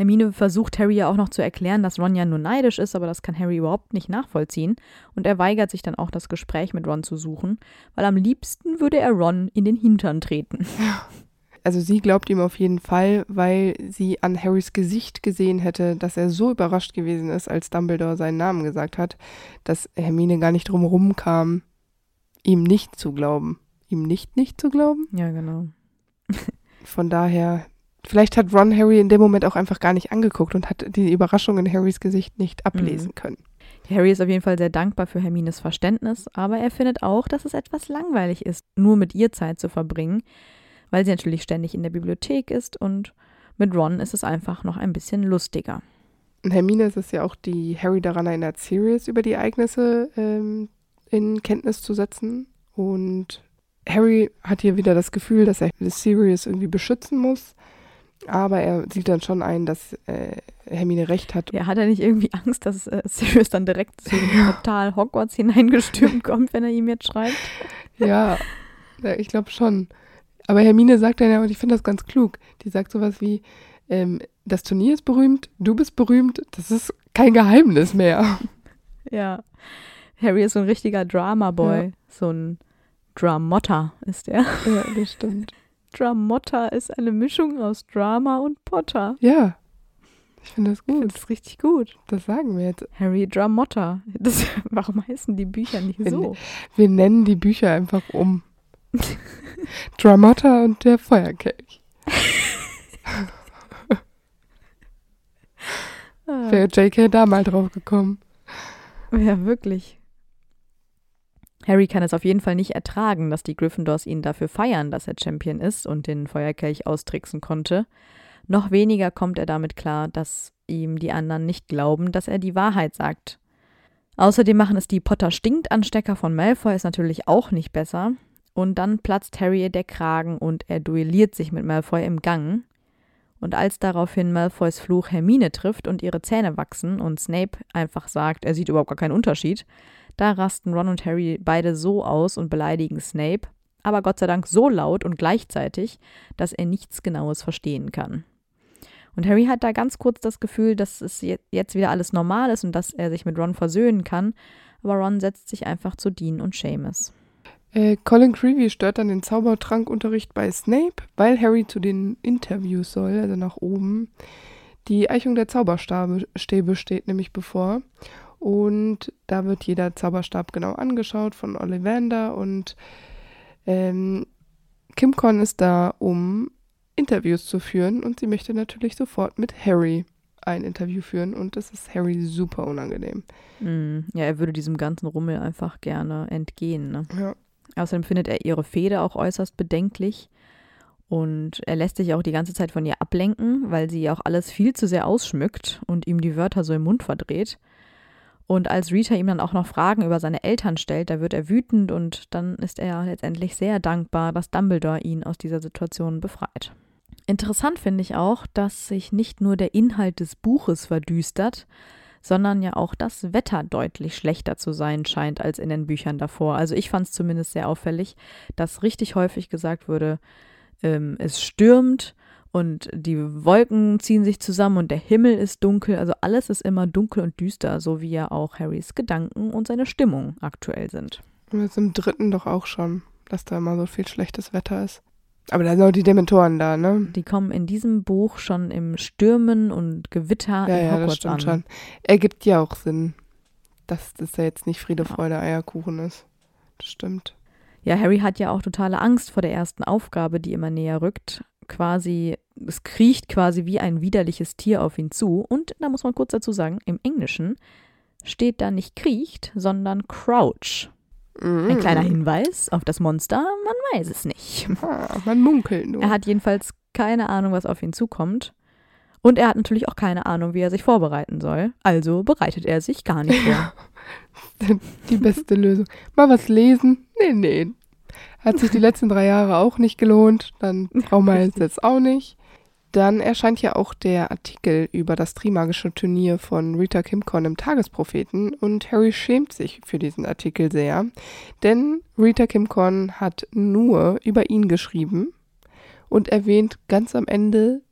Hermine versucht Harry ja auch noch zu erklären, dass Ron ja nur neidisch ist, aber das kann Harry überhaupt nicht nachvollziehen. Und er weigert sich dann auch, das Gespräch mit Ron zu suchen, weil am liebsten würde er Ron in den Hintern treten. Also sie glaubt ihm auf jeden Fall, weil sie an Harrys Gesicht gesehen hätte, dass er so überrascht gewesen ist, als Dumbledore seinen Namen gesagt hat, dass Hermine gar nicht drum rumkam, ihm nicht zu glauben. Ihm nicht nicht zu glauben? Ja, genau. Von daher, vielleicht hat Ron Harry in dem Moment auch einfach gar nicht angeguckt und hat die Überraschung in Harrys Gesicht nicht ablesen können. Harry ist auf jeden Fall sehr dankbar für Hermines Verständnis, aber er findet auch, dass es etwas langweilig ist, nur mit ihr Zeit zu verbringen, weil sie natürlich ständig in der Bibliothek ist und mit Ron ist es einfach noch ein bisschen lustiger. Und Hermine ist es ja auch, die Harry daran erinnert, Sirius über die Ereignisse ähm, in Kenntnis zu setzen. Und Harry hat hier wieder das Gefühl, dass er Sirius irgendwie beschützen muss. Aber er sieht dann schon ein, dass äh, Hermine recht hat. Ja, hat er nicht irgendwie Angst, dass äh, Sirius dann direkt zu *laughs* dem Portal Hogwarts hineingestürmt kommt, wenn er ihm jetzt schreibt? *laughs* Ja, ja ich glaube schon. Aber Hermine sagt dann ja, und ich finde das ganz klug, die sagt sowas wie, ähm, das Turnier ist berühmt, du bist berühmt, das ist kein Geheimnis mehr. *laughs* Ja. Harry ist so ein richtiger Drama-Boy. Ja. So ein Dramotta ist er. Ja, das stimmt. Dramotta ist eine Mischung aus Drama und Potter. Ja, ich finde das Ich finde gut. das richtig gut. Das sagen wir jetzt. Harry Dramotta. Das, *laughs* warum heißen die Bücher nicht Wenn- so? Wir nennen die Bücher einfach um. *laughs* Dramata und der Feuerkelch. *laughs* Wäre JK da mal drauf gekommen. Ja, wirklich. Harry kann es auf jeden Fall nicht ertragen, dass die Gryffindors ihn dafür feiern, dass er Champion ist und den Feuerkelch austricksen konnte. Noch weniger kommt er damit klar, dass ihm die anderen nicht glauben, dass er die Wahrheit sagt. Außerdem machen es die Potter-Stinkt-Anstecker von Malfoy ist natürlich auch nicht besser. Und dann platzt Harry der Kragen und er duelliert sich mit Malfoy im Gang. Und als daraufhin Malfoys Fluch Hermine trifft und ihre Zähne wachsen und Snape einfach sagt, er sieht überhaupt gar keinen Unterschied, da rasten Ron und Harry beide so aus und beleidigen Snape, aber Gott sei Dank so laut und gleichzeitig, dass er nichts Genaues verstehen kann. Und Harry hat da ganz kurz das Gefühl, dass es jetzt wieder alles normal ist und dass er sich mit Ron versöhnen kann, aber Ron setzt sich einfach zu Dean und Seamus. Äh, Colin Creevy stört dann den Zaubertrankunterricht bei Snape, weil Harry zu den Interviews soll, also nach oben. Die Eichung der Zauberstäbe steht nämlich bevor. Und da wird jeder Zauberstab genau angeschaut von Ollivander und ähm, Kim Con ist da, um Interviews zu führen und sie möchte natürlich sofort mit Harry ein Interview führen und das ist Harry super unangenehm. Mm, ja, er würde diesem ganzen Rummel einfach gerne entgehen. Ne? Ja. Außerdem findet er ihre Fehde auch äußerst bedenklich. Und er lässt sich auch die ganze Zeit von ihr ablenken, weil sie auch alles viel zu sehr ausschmückt und ihm die Wörter so im Mund verdreht. Und als Rita ihm dann auch noch Fragen über seine Eltern stellt, da wird er wütend und dann ist er letztendlich sehr dankbar, dass Dumbledore ihn aus dieser Situation befreit. Interessant finde ich auch, dass sich nicht nur der Inhalt des Buches verdüstert, sondern ja auch das Wetter deutlich schlechter zu sein scheint als in den Büchern davor. Also ich fand es zumindest sehr auffällig, dass richtig häufig gesagt wurde, ähm, es stürmt und die Wolken ziehen sich zusammen und der Himmel ist dunkel. Also alles ist immer dunkel und düster, so wie ja auch Harrys Gedanken und seine Stimmung aktuell sind. Und jetzt im dritten doch auch schon, dass da immer so viel schlechtes Wetter ist. Aber da sind auch die Dementoren da, ne? Die kommen in diesem Buch schon im Stürmen und Gewitter ja, in ja, Hogwarts das stimmt an. schon. Ergibt ja auch Sinn, dass das ja jetzt nicht Friede, Freude, Eierkuchen ist. Das stimmt. Ja, Harry hat ja auch totale Angst vor der ersten Aufgabe, die immer näher rückt. Quasi, es kriecht quasi wie ein widerliches Tier auf ihn zu. Und da muss man kurz dazu sagen, im Englischen steht da nicht kriecht, sondern crouch. Ein kleiner Hinweis auf das Monster, man weiß es nicht. Ah, man munkelt nur. Er hat jedenfalls keine Ahnung, was auf ihn zukommt. Und er hat natürlich auch keine Ahnung, wie er sich vorbereiten soll. Also bereitet er sich gar nicht vor. *laughs* die beste Lösung. Mal was lesen? Nee, nee. Hat sich die letzten drei Jahre auch nicht gelohnt. Dann *laughs* brauchen wir es jetzt auch nicht. Dann erscheint ja auch der Artikel über das Trimagische Turnier von Rita Kimcon im Tagespropheten und Harry schämt sich für diesen Artikel sehr, denn Rita Kimcon hat nur über ihn geschrieben und erwähnt ganz am Ende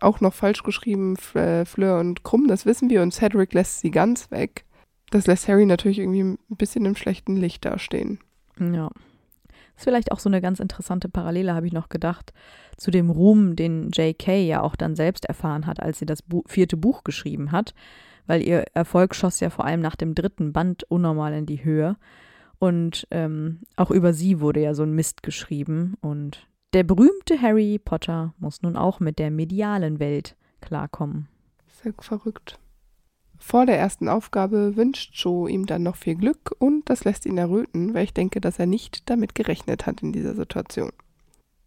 auch noch falsch geschrieben F- Fleur und Krumm, das wissen wir, und Cedric lässt sie ganz weg. Das lässt Harry natürlich irgendwie ein bisschen im schlechten Licht dastehen. Ja. Ist vielleicht auch so eine ganz interessante Parallele, habe ich noch gedacht, zu dem Ruhm, den J.K. ja auch dann selbst erfahren hat, als sie das Bu vierte Buch geschrieben hat, weil ihr Erfolg schoss ja vor allem nach dem dritten Band unnormal in die Höhe. Und ähm, auch über sie wurde ja so ein Mist geschrieben. Und der berühmte Harry Potter muss nun auch mit der medialen Welt klarkommen. Sehr verrückt. Vor der ersten Aufgabe wünscht Joe ihm dann noch viel Glück und das lässt ihn erröten, weil ich denke, dass er nicht damit gerechnet hat in dieser Situation.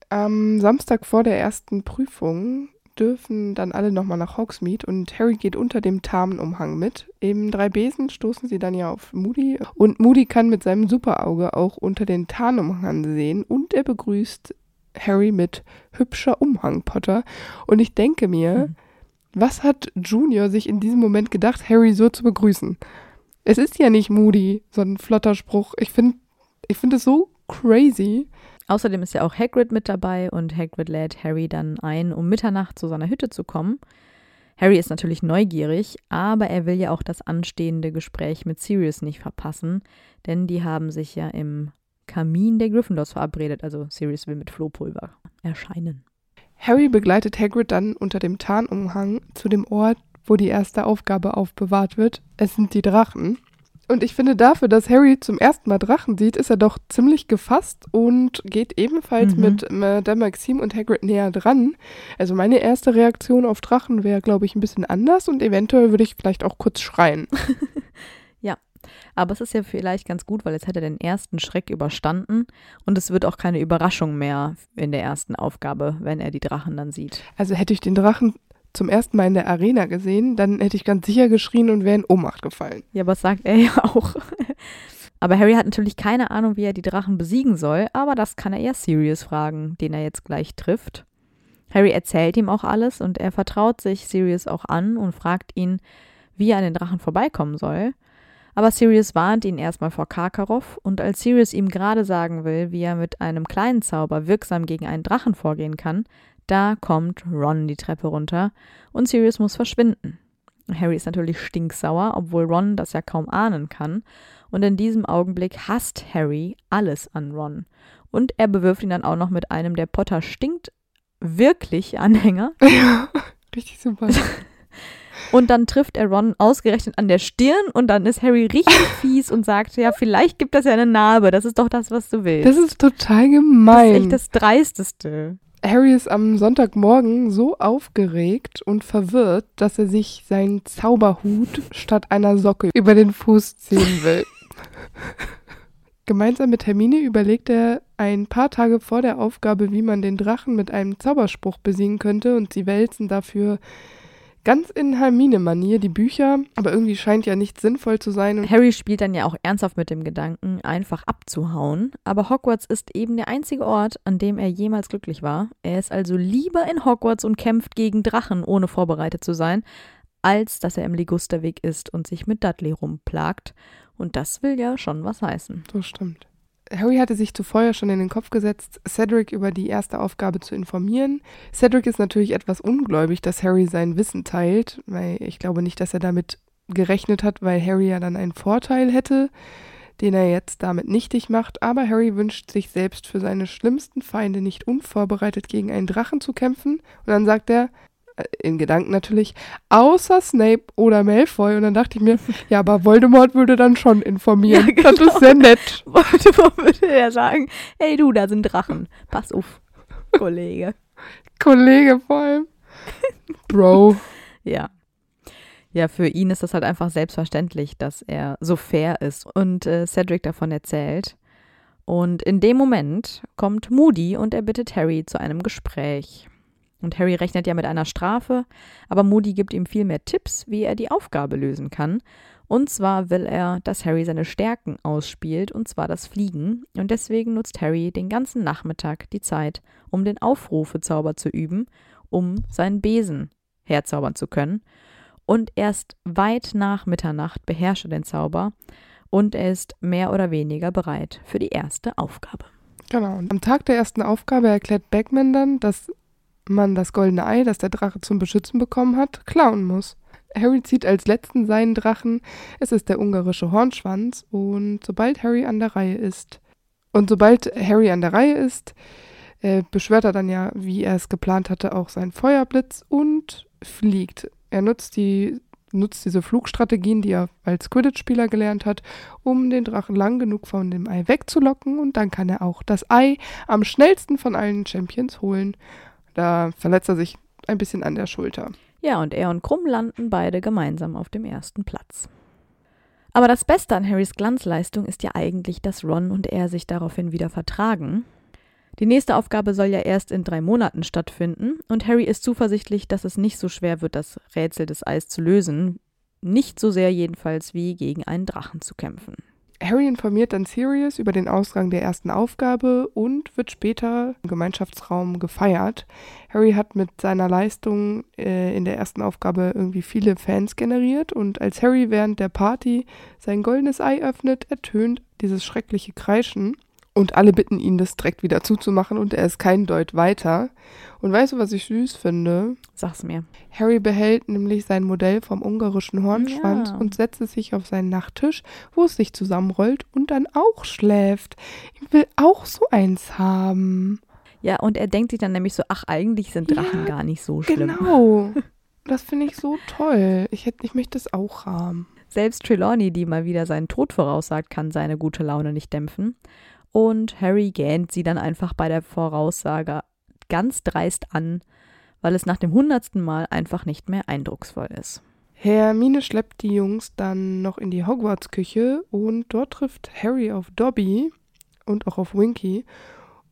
Am Samstag vor der ersten Prüfung dürfen dann alle nochmal nach Hogsmeade und Harry geht unter dem Tarnumhang mit. Im drei Besen stoßen sie dann ja auf Moody und Moody kann mit seinem Superauge auch unter den Tarnumhang sehen und er begrüßt Harry mit hübscher Umhang, Potter. Und ich denke mir, Mhm. Was hat Junior sich in diesem Moment gedacht, Harry so zu begrüßen? Es ist ja nicht Moody, so ein flotter Spruch. Ich finde ich find es so crazy. Außerdem ist ja auch Hagrid mit dabei und Hagrid lädt Harry dann ein, um Mitternacht zu seiner Hütte zu kommen. Harry ist natürlich neugierig, aber er will ja auch das anstehende Gespräch mit Sirius nicht verpassen, denn die haben sich ja im Kamin der Gryffindors verabredet, also Sirius will mit Flohpulver erscheinen. Harry begleitet Hagrid dann unter dem Tarnumhang zu dem Ort, wo die erste Aufgabe aufbewahrt wird. Es sind die Drachen. Und ich finde dafür, dass Harry zum ersten Mal Drachen sieht, ist er doch ziemlich gefasst und geht ebenfalls Mhm. mit Madame Maxime und Hagrid näher dran. Also meine erste Reaktion auf Drachen wäre, glaube ich, ein bisschen anders und eventuell würde ich vielleicht auch kurz schreien. *laughs* Aber es ist ja vielleicht ganz gut, weil jetzt hat er den ersten Schreck überstanden und es wird auch keine Überraschung mehr in der ersten Aufgabe, wenn er die Drachen dann sieht. Also hätte ich den Drachen zum ersten Mal in der Arena gesehen, dann hätte ich ganz sicher geschrien und wäre in Ohnmacht gefallen. Ja, aber das sagt er *laughs* ja auch. Aber Harry hat natürlich keine Ahnung, wie er die Drachen besiegen soll, aber das kann er eher Sirius fragen, den er jetzt gleich trifft. Harry erzählt ihm auch alles und er vertraut sich Sirius auch an und fragt ihn, wie er an den Drachen vorbeikommen soll. Aber Sirius warnt ihn erstmal vor Karkaroff und als Sirius ihm gerade sagen will, wie er mit einem kleinen Zauber wirksam gegen einen Drachen vorgehen kann, da kommt Ron die Treppe runter und Sirius muss verschwinden. Harry ist natürlich stinksauer, obwohl Ron das ja kaum ahnen kann. Und in diesem Augenblick hasst Harry alles an Ron. Und er bewirft ihn dann auch noch mit einem der Potter stinkt wirklich Anhänger. Ja, *laughs* richtig super. *laughs* Und dann trifft er Ron ausgerechnet an der Stirn und dann ist Harry richtig *laughs* fies und sagt, ja, vielleicht gibt das ja eine Narbe. Das ist doch das, was du willst. Das ist total Das gemein. ist echt das Dreisteste. Harry ist am Sonntagmorgen so aufgeregt und verwirrt, dass er sich seinen Zauberhut statt einer Socke über den Fuß ziehen will. *laughs* Gemeinsam mit Hermine überlegt er ein paar Tage vor der Aufgabe, wie man den Drachen mit einem Zauberspruch besiegen könnte und sie wälzen dafür ganz in Hermine-Manier die Bücher, aber irgendwie scheint ja nicht sinnvoll zu sein Harry spielt dann ja auch ernsthaft mit dem Gedanken, einfach abzuhauen. Aber Hogwarts ist eben der einzige Ort, an dem er jemals glücklich war. Er ist also lieber in Hogwarts und kämpft gegen Drachen, ohne vorbereitet zu sein, als dass er im Ligusterweg ist und sich mit Dudley rumplagt. Und das will ja schon was heißen. So stimmt. Harry hatte sich zuvor ja schon in den Kopf gesetzt, Cedric über die erste Aufgabe zu informieren. Cedric ist natürlich etwas ungläubig, dass Harry sein Wissen teilt, weil ich glaube nicht, dass er damit gerechnet hat, weil Harry ja dann einen Vorteil hätte, den er jetzt damit nichtig macht. Aber Harry wünscht sich selbst für seine schlimmsten Feinde nicht unvorbereitet gegen einen Drachen zu kämpfen. Und dann sagt er, in Gedanken natürlich, außer Snape oder Malfoy. Und dann dachte ich mir, *laughs* ja, aber Voldemort würde dann schon informieren. Ja, Das ist sehr nett. *laughs* Voldemort würde er sagen, hey du, da sind Drachen. Pass auf, Kollege. Kollege vor allem. *laughs* Bro. Ja. Ja, für ihn ist das halt einfach selbstverständlich, dass er so fair ist und äh, Cedric davon erzählt. Und in dem Moment kommt Moody und er bittet Harry zu einem Gespräch. Und Harry rechnet ja mit einer Strafe, aber Moody gibt ihm viel mehr Tipps, wie er die Aufgabe lösen kann. Und zwar will er, dass Harry seine Stärken ausspielt, und zwar das Fliegen. Und deswegen nutzt Harry den ganzen Nachmittag die Zeit, um den Aufrufezauber zu üben, um seinen Besen herzaubern zu können. Und erst weit nach Mitternacht beherrscht er den Zauber und er ist mehr oder weniger bereit für die erste Aufgabe. Genau. Und am Tag der ersten Aufgabe erklärt Bagman dann, dass man das goldene Ei, das der Drache zum Beschützen bekommen hat, klauen muss. Harry zieht als letzten seinen Drachen. Es ist der ungarische Hornschwanz. Und sobald Harry an der Reihe ist, und sobald Harry an der Reihe ist, äh, beschwört er dann ja, wie er es geplant hatte, auch seinen Feuerblitz und fliegt. Er nutzt die nutzt diese Flugstrategien, die er als Quidditch-Spieler gelernt hat, um den Drachen lang genug von dem Ei wegzulocken und dann kann er auch das Ei am schnellsten von allen Champions holen. Da verletzt er sich ein bisschen an der Schulter. Ja, und er und Krumm landen beide gemeinsam auf dem ersten Platz. Aber das Beste an Harrys Glanzleistung ist ja eigentlich, dass Ron und er sich daraufhin wieder vertragen. Die nächste Aufgabe soll ja erst in drei Monaten stattfinden und Harry ist zuversichtlich, dass es nicht so schwer wird, das Rätsel des Eis zu lösen. Nicht so sehr jedenfalls wie gegen einen Drachen zu kämpfen. Harry informiert dann Sirius über den Ausgang der ersten Aufgabe und wird später im Gemeinschaftsraum gefeiert. Harry hat mit seiner Leistung äh, in der ersten Aufgabe irgendwie viele Fans generiert und als Harry während der Party sein goldenes Ei öffnet, ertönt dieses schreckliche Kreischen und alle bitten ihn, das direkt wieder zuzumachen und er ist kein Deut weiter. Und weißt du, was ich süß finde? Sag's mir. Harry behält nämlich sein Modell vom ungarischen Hornschwanz Ja. und setzt es sich auf seinen Nachttisch, wo es sich zusammenrollt und dann auch schläft. Ich will auch so eins haben. Ja, und er denkt sich dann nämlich so, ach, eigentlich sind Drachen Ja, gar nicht so schlimm. Genau. *laughs* Das finde ich so toll. Ich, hätte, ich möchte es auch haben. Selbst Trelawney, die mal wieder seinen Tod voraussagt, kann seine gute Laune nicht dämpfen. Und Harry gähnt sie dann einfach bei der Voraussage ganz dreist an, weil es nach dem hundertsten Mal einfach nicht mehr eindrucksvoll ist. Hermine schleppt die Jungs dann noch in die Hogwarts-Küche und dort trifft Harry auf Dobby und auch auf Winky.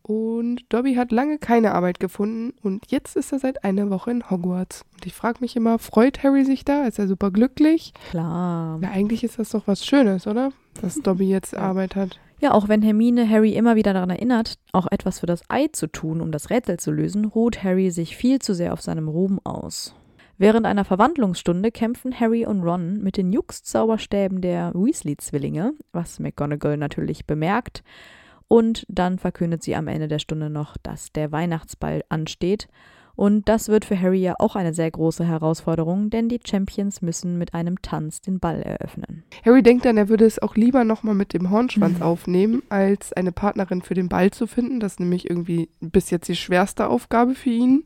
Und Dobby hat lange keine Arbeit gefunden und jetzt ist er seit einer Woche in Hogwarts. Und ich frage mich immer, freut Harry sich da? Ist er super glücklich? Klar. Ja, eigentlich ist das doch was Schönes, oder? Dass Dobby jetzt *laughs* Arbeit hat. Ja, auch wenn Hermine Harry immer wieder daran erinnert, auch etwas für das Ei zu tun, um das Rätsel zu lösen, ruht Harry sich viel zu sehr auf seinem Ruhm aus. Während einer Verwandlungsstunde kämpfen Harry und Ron mit den Jux-Zauberstäben der Weasley-Zwillinge, was McGonagall natürlich bemerkt. Und dann verkündet sie am Ende der Stunde noch, dass der Weihnachtsball ansteht. Und das wird für Harry ja auch eine sehr große Herausforderung, denn die Champions müssen mit einem Tanz den Ball eröffnen. Harry denkt dann, er würde es auch lieber nochmal mit dem Hornschwanz mhm. aufnehmen, als eine Partnerin für den Ball zu finden. Das ist nämlich irgendwie bis jetzt die schwerste Aufgabe für ihn.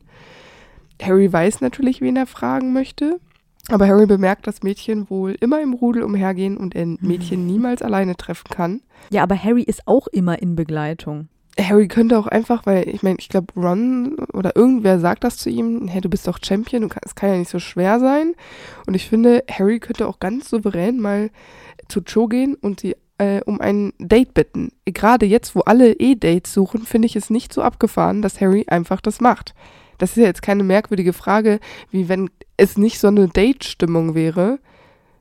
Harry weiß natürlich, wen er fragen möchte. Aber Harry bemerkt, dass Mädchen wohl immer im Rudel umhergehen und er Mädchen mhm. niemals alleine treffen kann. Ja, aber Harry ist auch immer in Begleitung. Harry könnte auch einfach, weil ich meine, ich glaube, Ron oder irgendwer sagt das zu ihm, hey, du bist doch Champion, es kann ja nicht so schwer sein. Und ich finde, Harry könnte auch ganz souverän mal zu Cho gehen und sie äh, um ein Date bitten. Gerade jetzt, wo alle E-Dates suchen, finde ich es nicht so abgefahren, dass Harry einfach das macht. Das ist ja jetzt keine merkwürdige Frage, wie wenn es nicht so eine Date-Stimmung wäre.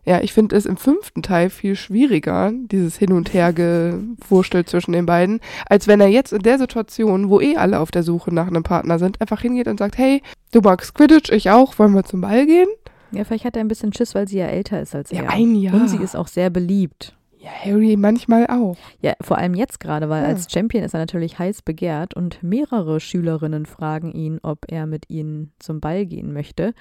Ja, ich finde es im fünften Teil viel schwieriger, dieses Hin- und Hergewurstelt zwischen den beiden, als wenn er jetzt in der Situation, wo eh alle auf der Suche nach einem Partner sind, einfach hingeht und sagt, hey, du magst Quidditch, ich auch, wollen wir zum Ball gehen? Ja, vielleicht hat er ein bisschen Schiss, weil sie ja älter ist als ja, er. Ein Jahr. Und sie ist auch sehr beliebt. Ja, Harry manchmal auch. Ja, vor allem jetzt gerade, weil ja. als Champion ist er natürlich heiß begehrt und mehrere Schülerinnen fragen ihn, ob er mit ihnen zum Ball gehen möchte.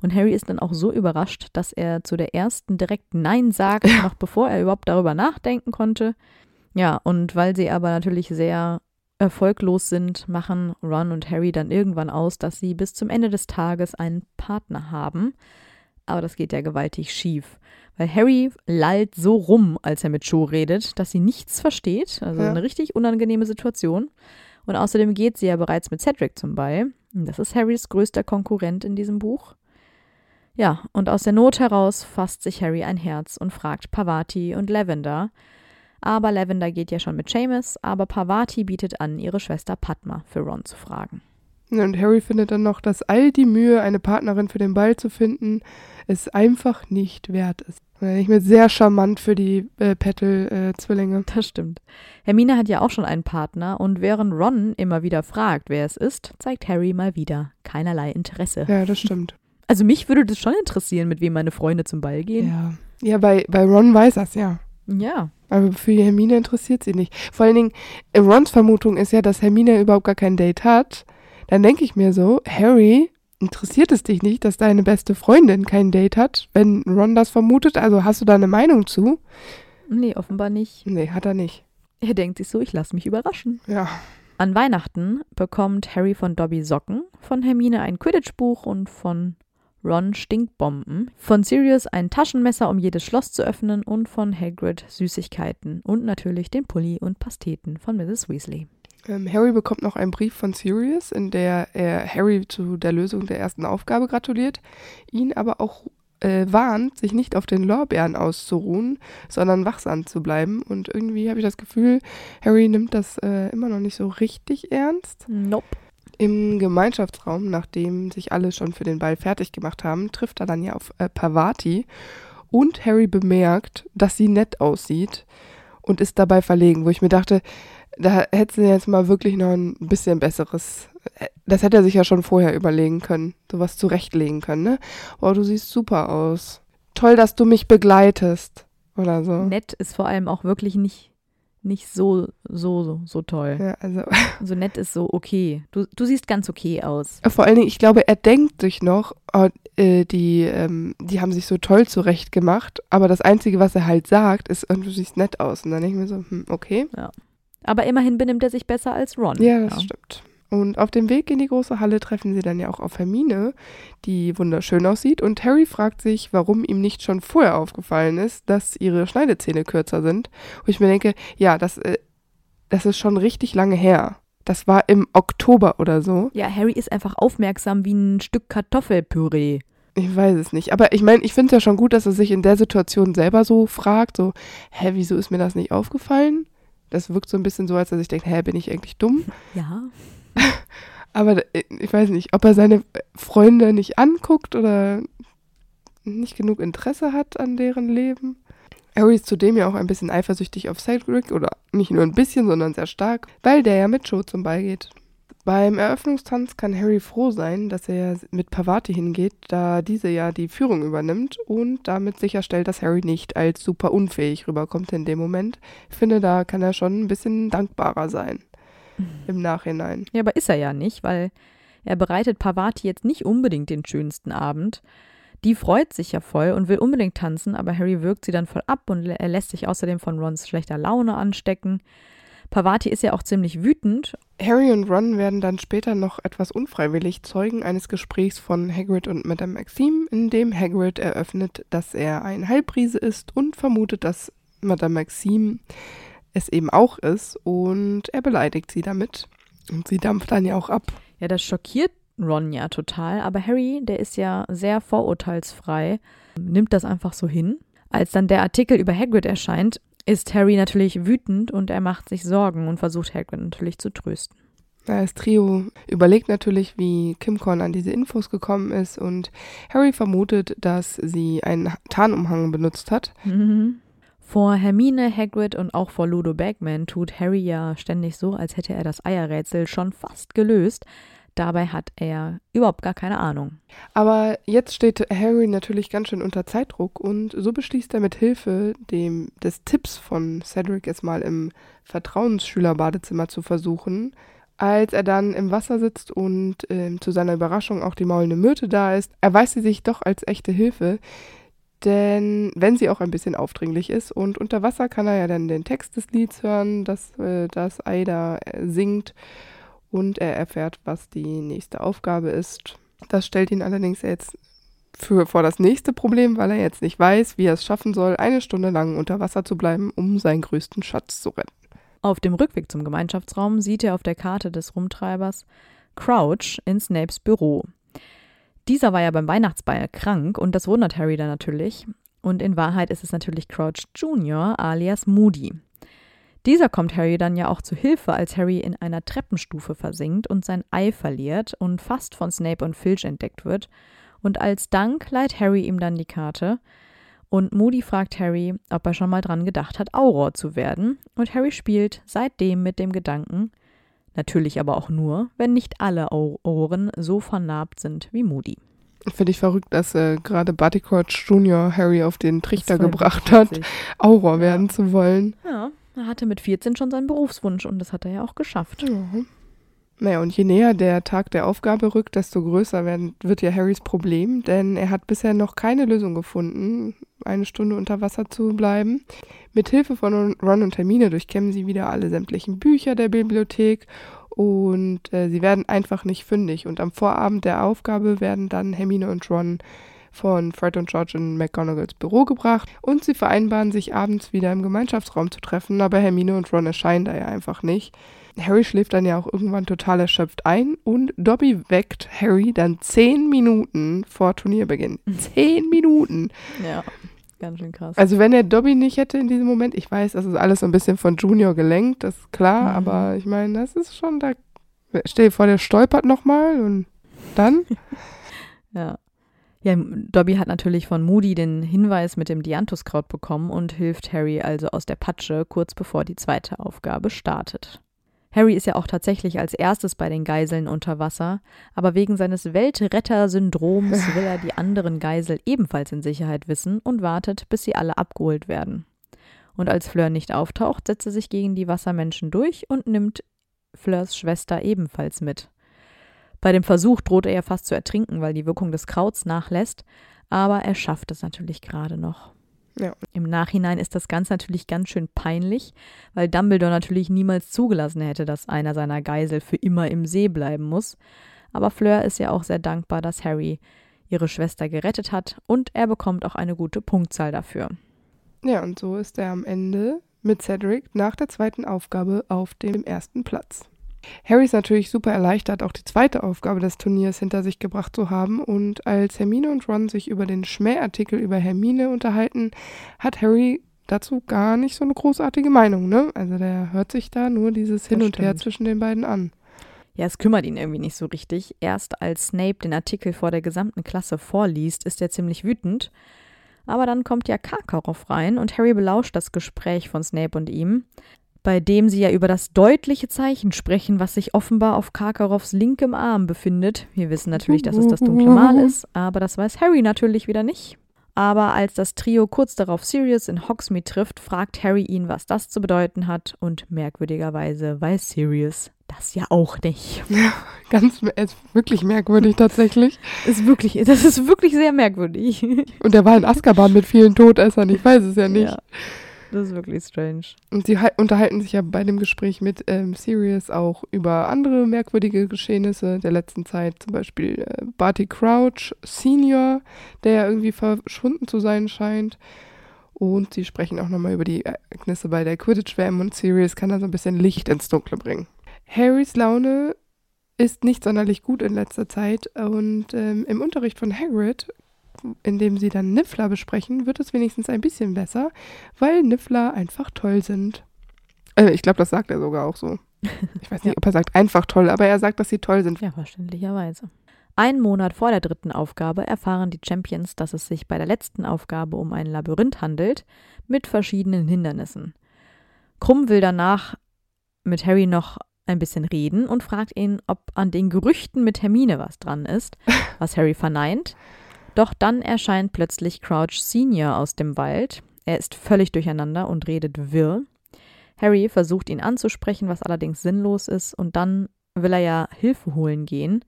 Und Harry ist dann auch so überrascht, dass er zu der ersten direkt Nein sagt, ja. noch bevor er überhaupt darüber nachdenken konnte. Ja, und weil sie aber natürlich sehr erfolglos sind, machen Ron und Harry dann irgendwann aus, dass sie bis zum Ende des Tages einen Partner haben. Aber das geht ja gewaltig schief. Weil Harry lallt so rum, als er mit Cho redet, dass sie nichts versteht. Also ja. eine richtig unangenehme Situation. Und außerdem geht sie ja bereits mit Cedric zum Ball. Das ist Harrys größter Konkurrent in diesem Buch. Ja, und aus der Not heraus fasst sich Harry ein Herz und fragt Pavati und Lavender. Aber Lavender geht ja schon mit Seamus, aber Pavati bietet an, ihre Schwester Padma für Ron zu fragen. Und Harry findet dann noch, dass all die Mühe, eine Partnerin für den Ball zu finden, es einfach nicht wert ist. Ich mir sehr charmant für die äh, Petal-Zwillinge. Äh, das stimmt. Hermine hat ja auch schon einen Partner und während Ron immer wieder fragt, wer es ist, zeigt Harry mal wieder keinerlei Interesse. Ja, das stimmt. *laughs* Also mich würde das schon interessieren, mit wem meine Freunde zum Ball gehen. Ja, ja bei, bei Ron weiß das, ja. Ja. Aber für Hermine interessiert sie nicht. Vor allen Dingen, Rons Vermutung ist ja, dass Hermine überhaupt gar kein Date hat. Dann denke ich mir so, Harry, interessiert es dich nicht, dass deine beste Freundin kein Date hat, wenn Ron das vermutet? Also hast du da eine Meinung zu? Nee, offenbar nicht. Nee, hat er nicht. Er denkt sich so, ich lasse mich überraschen. Ja. An Weihnachten bekommt Harry von Dobby Socken, von Hermine ein Quidditch-Buch und von Ron Stinkbomben, von Sirius ein Taschenmesser, um jedes Schloss zu öffnen und von Hagrid Süßigkeiten und natürlich den Pulli und Pasteten von Mrs. Weasley. Ähm, Harry bekommt noch einen Brief von Sirius, in der er Harry zu der Lösung der ersten Aufgabe gratuliert, ihn aber auch äh, warnt, sich nicht auf den Lorbeeren auszuruhen, sondern wachsam zu bleiben. Und irgendwie habe ich das Gefühl, Harry nimmt das äh, immer noch nicht so richtig ernst. Nope. Im Gemeinschaftsraum, nachdem sich alle schon für den Ball fertig gemacht haben, trifft er dann ja auf äh, Pavati und Harry bemerkt, dass sie nett aussieht und ist dabei verlegen, wo ich mir dachte, da hätte sie jetzt mal wirklich noch ein bisschen besseres. Das hätte er sich ja schon vorher überlegen können, sowas zurechtlegen können, ne? Oh, du siehst super aus. Toll, dass du mich begleitest. Oder so. Nett ist vor allem auch wirklich nicht, nicht so, so, so, so toll. Ja, also. *laughs* So nett ist so okay. Du, du siehst ganz okay aus. Vor allen Dingen, ich glaube, er denkt sich noch, oh, äh, die, ähm, die haben sich so toll zurechtgemacht, aber das Einzige, was er halt sagt, ist, du siehst nett aus. Und dann denke ich mir so, hm, okay. Ja. Aber immerhin benimmt er sich besser als Ron. Ja, das ja. stimmt. Und auf dem Weg in die große Halle treffen sie dann ja auch auf Hermine, die wunderschön aussieht. Und Harry fragt sich, warum ihm nicht schon vorher aufgefallen ist, dass ihre Schneidezähne kürzer sind. Wo ich mir denke, ja, das, äh, das ist schon richtig lange her. Das war im Oktober oder so. Ja, Harry ist einfach aufmerksam wie ein Stück Kartoffelpüree. Ich weiß es nicht. Aber ich meine, ich finde es ja schon gut, dass er sich in der Situation selber so fragt, so, hä, wieso ist mir das nicht aufgefallen? Das wirkt so ein bisschen so, als er sich denkt, hä, bin ich eigentlich dumm? Ja. *laughs* Aber äh, ich weiß nicht, ob er seine Freunde nicht anguckt oder nicht genug Interesse hat an deren Leben. Harry ist zudem ja auch ein bisschen eifersüchtig auf Cedric oder nicht nur ein bisschen, sondern sehr stark, weil der ja mit Joe zum Ball geht. Beim Eröffnungstanz kann Harry froh sein, dass er mit Pavati hingeht, da diese ja die Führung übernimmt und damit sicherstellt, dass Harry nicht als super unfähig rüberkommt in dem Moment. Ich finde, da kann er schon ein bisschen dankbarer sein im Nachhinein. Ja, aber ist er ja nicht, weil er bereitet Pavati jetzt nicht unbedingt den schönsten Abend. Die freut sich ja voll und will unbedingt tanzen, aber Harry wirkt sie dann voll ab und er lässt sich außerdem von Rons schlechter Laune anstecken. Pavati ist ja auch ziemlich wütend. Harry und Ron werden dann später noch etwas unfreiwillig Zeugen eines Gesprächs von Hagrid und Madame Maxime, in dem Hagrid eröffnet, dass er ein Halbriese ist und vermutet, dass Madame Maxime es eben auch ist und er beleidigt sie damit. Und sie dampft dann ja auch ab. Ja, das schockiert Ron ja total, aber Harry, der ist ja sehr vorurteilsfrei, nimmt das einfach so hin. Als dann der Artikel über Hagrid erscheint, ist Harry natürlich wütend und er macht sich Sorgen und versucht Hagrid natürlich zu trösten. Das Trio überlegt natürlich, wie Kim Korn an diese Infos gekommen ist und Harry vermutet, dass sie einen Tarnumhang benutzt hat. Mhm. Vor Hermine, Hagrid und auch vor Ludo Bagman tut Harry ja ständig so, als hätte er das Eierrätsel schon fast gelöst. Dabei hat er überhaupt gar keine Ahnung. Aber jetzt steht Harry natürlich ganz schön unter Zeitdruck und so beschließt er mit Hilfe dem, des Tipps von Cedric es mal im Vertrauensschülerbadezimmer zu versuchen. Als er dann im Wasser sitzt und äh, zu seiner Überraschung auch die maulende Myrte da ist, erweist sie sich doch als echte Hilfe, denn wenn sie auch ein bisschen aufdringlich ist und unter Wasser kann er ja dann den Text des Lieds hören, das, äh, das Aida äh, singt und er erfährt, was die nächste Aufgabe ist. Das stellt ihn allerdings jetzt für, vor das nächste Problem, weil er jetzt nicht weiß, wie er es schaffen soll, eine Stunde lang unter Wasser zu bleiben, um seinen größten Schatz zu retten. Auf dem Rückweg zum Gemeinschaftsraum sieht er auf der Karte des Rumtreibers Crouch in Snapes Büro. Dieser war ja beim Weihnachtsball krank und das wundert Harry dann natürlich. Und in Wahrheit ist es natürlich Crouch Jr. alias Moody. Dieser kommt Harry dann ja auch zu Hilfe, als Harry in einer Treppenstufe versinkt und sein Ei verliert und fast von Snape und Filch entdeckt wird. Und als Dank leiht Harry ihm dann die Karte. Und Moody fragt Harry, ob er schon mal dran gedacht hat, Auror zu werden. Und Harry spielt seitdem mit dem Gedanken, Natürlich aber auch nur, wenn nicht alle Auroren so vernarbt sind wie Moody. Finde ich verrückt, dass äh, gerade Crouch Jr. Harry auf den Trichter gebracht hat, Auror ja. werden zu wollen. Ja, er hatte mit 14 schon seinen Berufswunsch und das hat er ja auch geschafft. Ja. Naja, und je näher der Tag der Aufgabe rückt, desto größer werden, wird ja Harrys Problem, denn er hat bisher noch keine Lösung gefunden, eine Stunde unter Wasser zu bleiben. Mit Hilfe von Ron und Hermine durchkämmen sie wieder alle sämtlichen Bücher der Bibliothek und äh, sie werden einfach nicht fündig. Und am Vorabend der Aufgabe werden dann Hermine und Ron von Fred und George in McGonagalls Büro gebracht und sie vereinbaren sich abends wieder im Gemeinschaftsraum zu treffen, aber Hermine und Ron erscheinen da ja einfach nicht. Harry schläft dann ja auch irgendwann total erschöpft ein und Dobby weckt Harry dann zehn Minuten vor Turnierbeginn. Zehn Minuten. Ja, ganz schön krass. Also wenn er Dobby nicht hätte in diesem Moment, ich weiß, das ist alles so ein bisschen von Junior gelenkt, das ist klar, mhm. aber ich meine, das ist schon da. Stell dir vor, der stolpert nochmal und dann. *laughs* ja. Ja, Dobby hat natürlich von Moody den Hinweis mit dem Dianthuskraut bekommen und hilft Harry also aus der Patsche kurz bevor die zweite Aufgabe startet. Harry ist ja auch tatsächlich als erstes bei den Geiseln unter Wasser, aber wegen seines Weltretter-Syndroms will er die *laughs* anderen Geisel ebenfalls in Sicherheit wissen und wartet, bis sie alle abgeholt werden. Und als Fleur nicht auftaucht, setzt er sich gegen die Wassermenschen durch und nimmt Fleurs Schwester ebenfalls mit. Bei dem Versuch droht er ja fast zu ertrinken, weil die Wirkung des Krauts nachlässt, aber er schafft es natürlich gerade noch. Ja. Im Nachhinein ist das Ganze natürlich ganz schön peinlich, weil Dumbledore natürlich niemals zugelassen hätte, dass einer seiner Geisel für immer im See bleiben muss. Aber Fleur ist ja auch sehr dankbar, dass Harry ihre Schwester gerettet hat und er bekommt auch eine gute Punktzahl dafür. Ja, und so ist er am Ende mit Cedric nach der zweiten Aufgabe auf dem ersten Platz. Harry ist natürlich super erleichtert, auch die zweite Aufgabe des Turniers hinter sich gebracht zu haben. Und als Hermine und Ron sich über den Schmähartikel über Hermine unterhalten, hat Harry dazu gar nicht so eine großartige Meinung, ne? Also der hört sich da nur dieses Hin Das und Her stimmt. zwischen den beiden an. Ja, es kümmert ihn irgendwie nicht so richtig. Erst als Snape den Artikel vor der gesamten Klasse vorliest, ist er ziemlich wütend. Aber dann kommt ja Karkaroff rein und Harry belauscht das Gespräch von Snape und ihm, bei dem sie ja über das deutliche Zeichen sprechen, was sich offenbar auf Karkaroffs linkem Arm befindet. Wir wissen natürlich, dass es das dunkle Mal ist, aber das weiß Harry natürlich wieder nicht. Aber als das Trio kurz darauf Sirius in Hogsmeade trifft, fragt Harry ihn, was das zu bedeuten hat und merkwürdigerweise weiß Sirius das ja auch nicht. *laughs* Ganz mer- ist wirklich merkwürdig tatsächlich. *laughs* Ist wirklich, das ist wirklich sehr merkwürdig. Und er war in Azkaban mit vielen Todessern, ich weiß es ja nicht. Ja, das ist wirklich strange. Und sie hal- unterhalten sich ja bei dem Gespräch mit ähm, Sirius auch über andere merkwürdige Geschehnisse der letzten Zeit. Zum Beispiel äh, Barty Crouch Senior, der ja irgendwie verschwunden zu sein scheint. Und sie sprechen auch nochmal über die Ereignisse bei der Quidditch-WM und Sirius kann da so ein bisschen Licht ins Dunkle bringen. Harrys Laune ist nicht sonderlich gut in letzter Zeit und ähm, im Unterricht von Hagrid, in dem sie dann Niffler besprechen, wird es wenigstens ein bisschen besser, weil Niffler einfach toll sind. Äh, ich glaube, das sagt er sogar auch so. Ich weiß *laughs* nicht, Ja. ob er sagt einfach toll, aber er sagt, dass sie toll sind. Ja, verständlicherweise. Einen Monat vor der dritten Aufgabe erfahren die Champions, dass es sich bei der letzten Aufgabe um ein Labyrinth handelt, mit verschiedenen Hindernissen. Krumm will danach mit Harry noch ein bisschen reden und fragt ihn, ob an den Gerüchten mit Hermine was dran ist, *laughs* was Harry verneint. Doch dann erscheint plötzlich Crouch Senior aus dem Wald. Er ist völlig durcheinander und redet wirr. Harry versucht ihn anzusprechen, was allerdings sinnlos ist, und dann will er ja Hilfe holen gehen.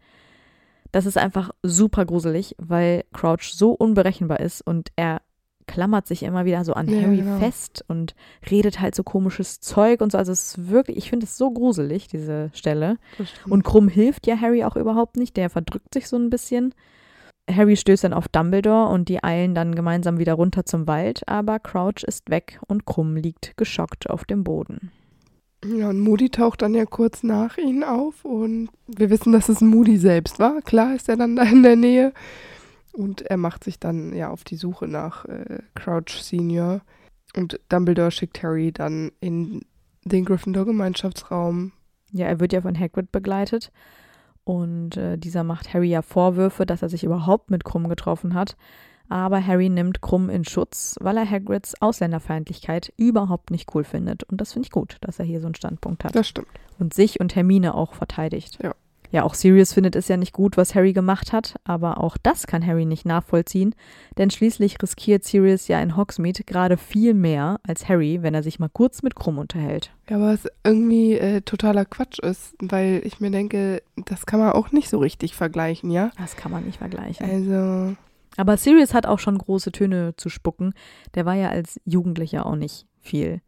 Das ist einfach super gruselig, weil Crouch so unberechenbar ist und er klammert sich immer wieder so an Ja, Harry genau. fest und redet halt so komisches Zeug und so. Also es ist wirklich, ich finde es so gruselig, diese Stelle. Und Krumm hilft ja Harry auch überhaupt nicht, der verdrückt sich so ein bisschen. Harry stößt dann auf Dumbledore und die eilen dann gemeinsam wieder runter zum Wald, aber Crouch ist weg und Krumm liegt geschockt auf dem Boden. Ja, und Moody taucht dann ja kurz nach ihnen auf und wir wissen, dass es Moody selbst war. Klar ist er dann da in der Nähe. Und er macht sich dann ja auf die Suche nach äh, Crouch Senior. Und Dumbledore schickt Harry dann in den Gryffindor-Gemeinschaftsraum. Ja, er wird ja von Hagrid begleitet und äh, dieser macht Harry ja Vorwürfe, dass er sich überhaupt mit Krumm getroffen hat. Aber Harry nimmt Krumm in Schutz, weil er Hagrids Ausländerfeindlichkeit überhaupt nicht cool findet. Und das finde ich gut, dass er hier so einen Standpunkt hat. Das stimmt. und sich und Hermine auch verteidigt. Ja. Ja, auch Sirius findet es ja nicht gut, was Harry gemacht hat, aber auch das kann Harry nicht nachvollziehen, denn schließlich riskiert Sirius ja in Hogsmeade gerade viel mehr als Harry, wenn er sich mal kurz mit Krumm unterhält. Ja, aber was irgendwie äh, totaler Quatsch ist, weil ich mir denke, das kann man auch nicht so richtig vergleichen, ja? Das kann man nicht vergleichen. Also, Aber Sirius hat auch schon große Töne zu spucken. Der war ja als Jugendlicher auch nicht viel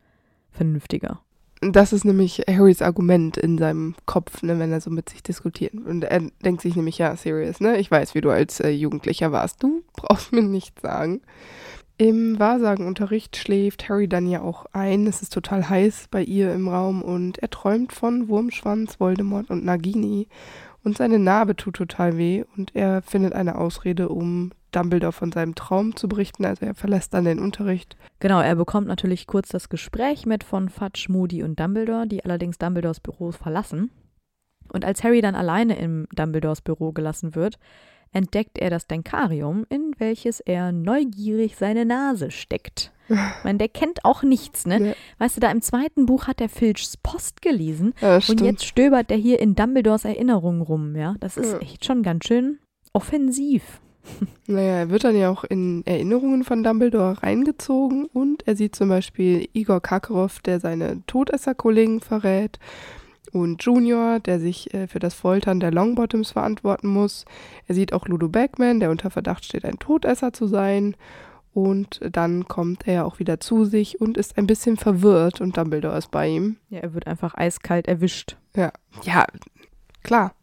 vernünftiger. Das ist nämlich Harrys Argument in seinem Kopf, ne, wenn er so mit sich diskutiert. Und er denkt sich nämlich, ja, Sirius, ne, ich weiß, wie du als äh, Jugendlicher warst. Du *laughs* brauchst mir nichts sagen. Im Wahrsagenunterricht schläft Harry dann ja auch ein. Es ist total heiß bei ihr im Raum und er träumt von Wurmschwanz, Voldemort und Nagini. Und seine Narbe tut total weh und er findet eine Ausrede, um Dumbledore von seinem Traum zu berichten. Also er verlässt dann den Unterricht. Genau, er bekommt natürlich kurz das Gespräch mit von Fudge, Moody und Dumbledore, die allerdings Dumbledores Büro verlassen. Und als Harry dann alleine im Dumbledores Büro gelassen wird, entdeckt er das Denkarium, in welches er neugierig seine Nase steckt. Ich meine, der kennt auch nichts, ne? Ja. Weißt du, da im zweiten Buch hat er Filchs Post gelesen Ja, und jetzt stöbert er hier in Dumbledores Erinnerungen rum, ja? Das ist Ja. echt schon ganz schön offensiv. *laughs* Naja, er wird dann ja auch in Erinnerungen von Dumbledore reingezogen und er sieht zum Beispiel Igor Karkaroff, der seine Todesserkollegen verrät und Junior, der sich äh, für das Foltern der Longbottoms verantworten muss. Er sieht auch Ludo Bagman, der unter Verdacht steht, ein Todesser zu sein. Und dann kommt er auch wieder zu sich und ist ein bisschen verwirrt und Dumbledore ist bei ihm. Ja, er wird einfach eiskalt erwischt. Ja, ja, klar,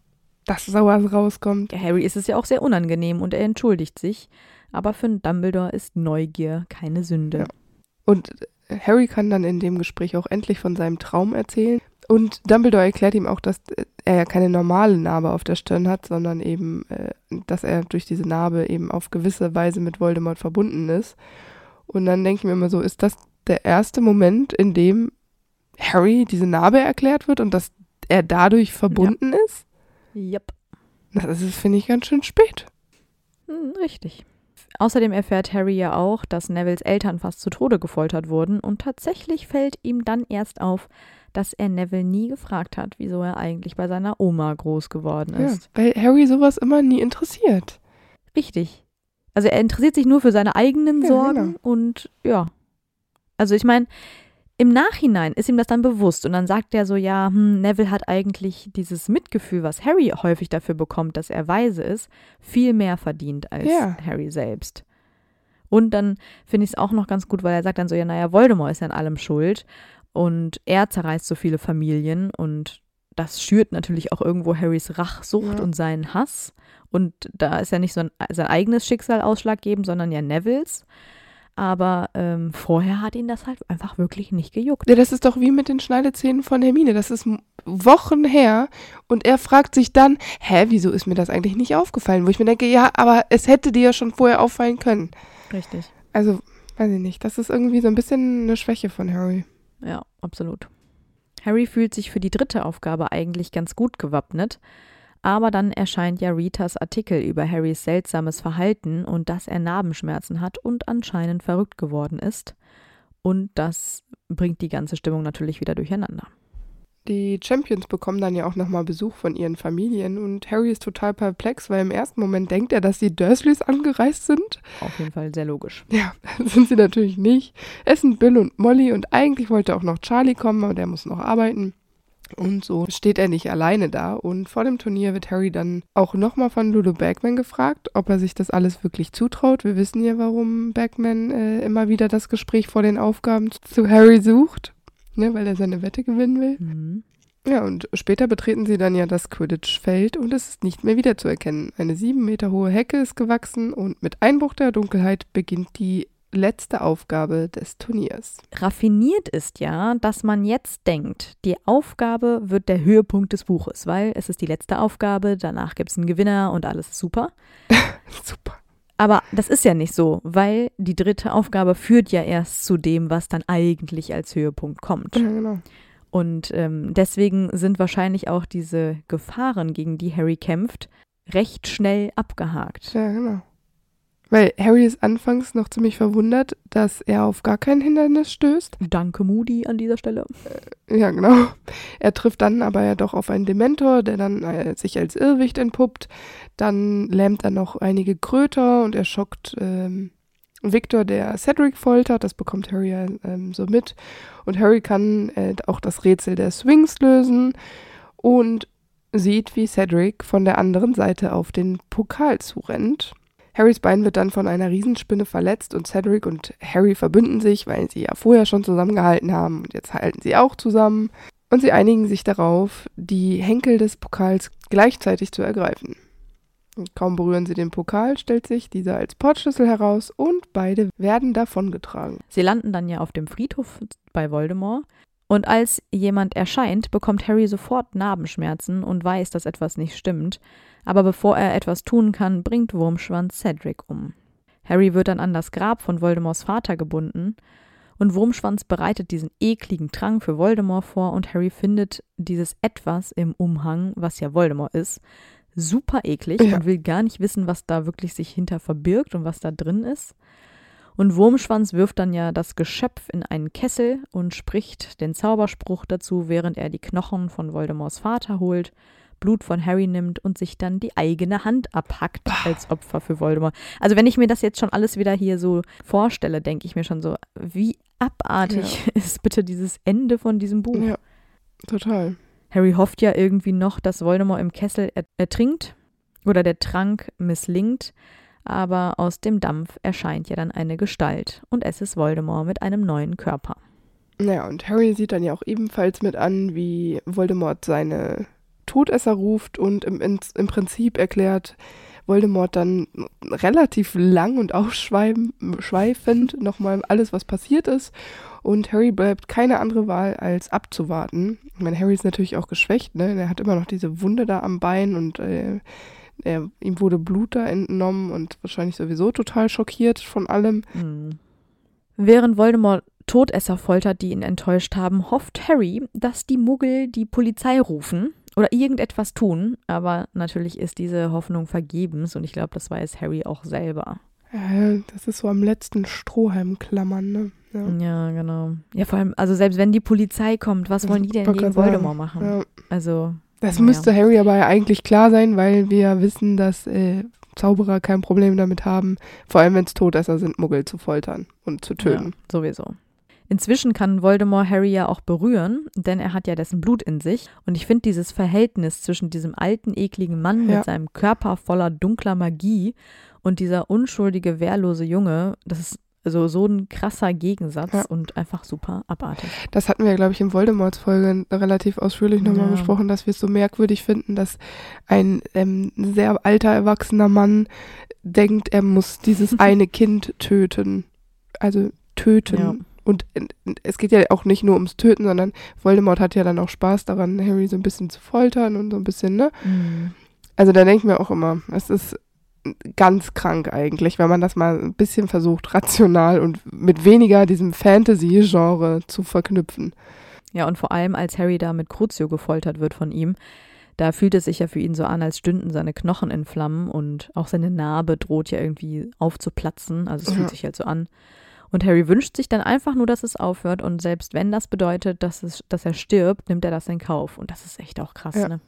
dass sowas rauskommt. Ja, Harry ist es ja auch sehr unangenehm und er entschuldigt sich. Aber für Dumbledore ist Neugier keine Sünde. Ja. Und Harry kann dann in dem Gespräch auch endlich von seinem Traum erzählen. Und Dumbledore erklärt ihm auch, dass er ja keine normale Narbe auf der Stirn hat, sondern eben, äh, dass er durch diese Narbe eben auf gewisse Weise mit Voldemort verbunden ist. Und dann denke ich mir immer so, ist das der erste Moment, in dem Harry diese Narbe erklärt wird und dass er dadurch verbunden ja. ist? Yep. Das ist, finde ich, ganz schön spät. Hm, richtig. Außerdem erfährt Harry ja auch, dass Nevilles Eltern fast zu Tode gefoltert wurden und tatsächlich fällt ihm dann erst auf, dass er Neville nie gefragt hat, wieso er eigentlich bei seiner Oma groß geworden ist. Ja, weil Harry sowas immer nie interessiert. Richtig. Also er interessiert sich nur für seine eigenen ja, Sorgen genau. und ja. Also ich meine, im Nachhinein ist ihm das dann bewusst und dann sagt er so, ja, hm, Neville hat eigentlich dieses Mitgefühl, was Harry häufig dafür bekommt, dass er weise ist, viel mehr verdient als ja. Harry selbst. Und dann finde ich es auch noch ganz gut, weil er sagt dann so, ja, naja, Voldemort ist ja an allem schuld und er zerreißt so viele Familien und das schürt natürlich auch irgendwo Harrys Rachsucht ja. und seinen Hass. Und da ist ja nicht so ein, sein eigenes Schicksal ausschlaggebend, sondern ja Nevilles. Aber ähm, vorher hat ihn das halt einfach wirklich nicht gejuckt. Ja, das ist doch wie mit den Schneidezähnen von Hermine. Das ist Wochen her und er fragt sich dann, hä, wieso ist mir das eigentlich nicht aufgefallen? Wo ich mir denke, ja, aber es hätte dir ja schon vorher auffallen können. Richtig. Also, weiß ich nicht. Das ist irgendwie so ein bisschen eine Schwäche von Harry. Ja, absolut. Harry fühlt sich für die dritte Aufgabe eigentlich ganz gut gewappnet. Aber dann erscheint ja Ritas Artikel über Harrys seltsames Verhalten und dass er Narbenschmerzen hat und anscheinend verrückt geworden ist. Und das bringt die ganze Stimmung natürlich wieder durcheinander. Die Champions bekommen dann ja auch nochmal Besuch von ihren Familien und Harry ist total perplex, weil im ersten Moment denkt er, dass die Dursleys angereist sind. Auf jeden Fall sehr logisch. Ja, *laughs* sind sie natürlich nicht. Es sind Bill und Molly und eigentlich wollte auch noch Charlie kommen, aber der muss noch arbeiten. Und so steht er nicht alleine da. Und vor dem Turnier wird Harry dann auch nochmal von Ludo Bagman gefragt, ob er sich das alles wirklich zutraut. Wir wissen ja, warum Bagman äh, immer wieder das Gespräch vor den Aufgaben zu Harry sucht, ne, weil er seine Wette gewinnen will. Mhm. Ja, und später betreten sie dann ja das Quidditch-Feld und es ist nicht mehr wiederzuerkennen. Eine sieben Meter hohe Hecke ist gewachsen und mit Einbruch der Dunkelheit beginnt die letzte Aufgabe des Turniers. Raffiniert ist ja, dass man jetzt denkt, die Aufgabe wird der Höhepunkt des Buches, weil es ist die letzte Aufgabe, danach gibt es einen Gewinner und alles ist super. *laughs* super. Aber das ist ja nicht so, weil die dritte Aufgabe führt ja erst zu dem, was dann eigentlich als Höhepunkt kommt. Ja, genau. Und ähm, deswegen sind wahrscheinlich auch diese Gefahren, gegen die Harry kämpft, recht schnell abgehakt. Ja, genau. Weil Harry ist anfangs noch ziemlich verwundert, dass er auf gar kein Hindernis stößt. Danke, Moody, an dieser Stelle. Äh, ja, genau. Er trifft dann aber ja doch auf einen Dementor, der dann äh, sich als Irrwicht entpuppt. Dann lähmt er noch einige Kröter und er schockt ähm, Victor, der Cedric foltert. Das bekommt Harry ja ähm, so mit. Und Harry kann äh, auch das Rätsel der Swings lösen und sieht, wie Cedric von der anderen Seite auf den Pokal zurennt. Harrys Bein wird dann von einer Riesenspinne verletzt und Cedric und Harry verbünden sich, weil sie ja vorher schon zusammengehalten haben und jetzt halten sie auch zusammen. Und sie einigen sich darauf, die Henkel des Pokals gleichzeitig zu ergreifen. Kaum berühren sie den Pokal, stellt sich dieser als Portschlüssel heraus und beide werden davongetragen. Sie landen dann ja auf dem Friedhof bei Voldemort. Und als jemand erscheint, bekommt Harry sofort Narbenschmerzen und weiß, dass etwas nicht stimmt aber bevor er etwas tun kann, bringt Wurmschwanz Cedric um. Harry wird dann an das Grab von Voldemorts Vater gebunden und Wurmschwanz bereitet diesen ekligen Trank für Voldemort vor und Harry findet dieses Etwas im Umhang, was ja Voldemort ist, super eklig ja. und will gar nicht wissen, was da wirklich sich hinter verbirgt und was da drin ist. Und Wurmschwanz wirft dann ja das Geschöpf in einen Kessel und spricht den Zauberspruch dazu, während er die Knochen von Voldemorts Vater holt Blut von Harry nimmt und sich dann die eigene Hand abhackt als Opfer für Voldemort. Also wenn ich mir das jetzt schon alles wieder hier so vorstelle, denke ich mir schon so, wie abartig ja. *laughs* ist bitte dieses Ende von diesem Buch. Ja, total. Harry hofft ja irgendwie noch, dass Voldemort im Kessel ertrinkt oder der Trank misslingt. Aber aus dem Dampf erscheint ja dann eine Gestalt und es ist Voldemort mit einem neuen Körper. Naja, und Harry sieht dann ja auch ebenfalls mit an, wie Voldemort seine Todesser ruft und im, im Prinzip erklärt Voldemort dann relativ lang und ausschweifend *laughs* nochmal alles, was passiert ist. Und Harry bleibt keine andere Wahl, als abzuwarten. Ich meine, Harry ist natürlich auch geschwächt, ne? Er hat immer noch diese Wunde da am Bein und äh, er, ihm wurde Blut da entnommen und wahrscheinlich sowieso total schockiert von allem. Mhm. Während Voldemort Todesser foltert, die ihn enttäuscht haben, hofft Harry, dass die Muggel die Polizei rufen oder irgendetwas tun. Aber natürlich ist diese Hoffnung vergebens und ich glaube, das weiß Harry auch selber. Ja, das ist so am letzten Strohhalm klammern, ne? Ja. ja. genau. Ja, vor allem, also selbst wenn die Polizei kommt, was wollen die denn gegen Voldemort machen? Ja. Also. Das ja. müsste Harry aber ja eigentlich klar sein, weil wir wissen, dass äh, Zauberer kein Problem damit haben, vor allem wenn es Todesser sind, Muggel zu foltern und zu töten. Ja, sowieso. Inzwischen kann Voldemort Harry ja auch berühren, denn er hat ja dessen Blut in sich. Und ich finde dieses Verhältnis zwischen diesem alten, ekligen Mann ja. mit seinem Körper voller dunkler Magie und dieser unschuldige, wehrlose Junge, das ist also so ein krasser Gegensatz ja. und einfach super abartig. Das hatten wir, glaube ich, in Voldemorts Folge relativ ausführlich nochmal ja. besprochen, dass wir es so merkwürdig finden, dass ein ähm, sehr alter, erwachsener Mann denkt, er muss dieses *laughs* eine Kind töten. Also töten. Ja. Und es geht ja auch nicht nur ums Töten, sondern Voldemort hat ja dann auch Spaß daran, Harry so ein bisschen zu foltern und so ein bisschen, ne? Mhm. Also da denke ich mir auch immer, es ist ganz krank eigentlich, wenn man das mal ein bisschen versucht, rational und mit weniger diesem Fantasy-Genre zu verknüpfen. Ja, und vor allem, als Harry da mit Crucio gefoltert wird von ihm, da fühlt es sich ja für ihn so an, als stünden seine Knochen in Flammen und auch seine Narbe droht ja irgendwie aufzuplatzen. Also es ja. fühlt sich halt so an. Und Harry wünscht sich dann einfach nur, dass es aufhört. Und selbst wenn das bedeutet, dass, es, dass er stirbt, nimmt er das in Kauf. Und das ist echt auch krass, ja. ne?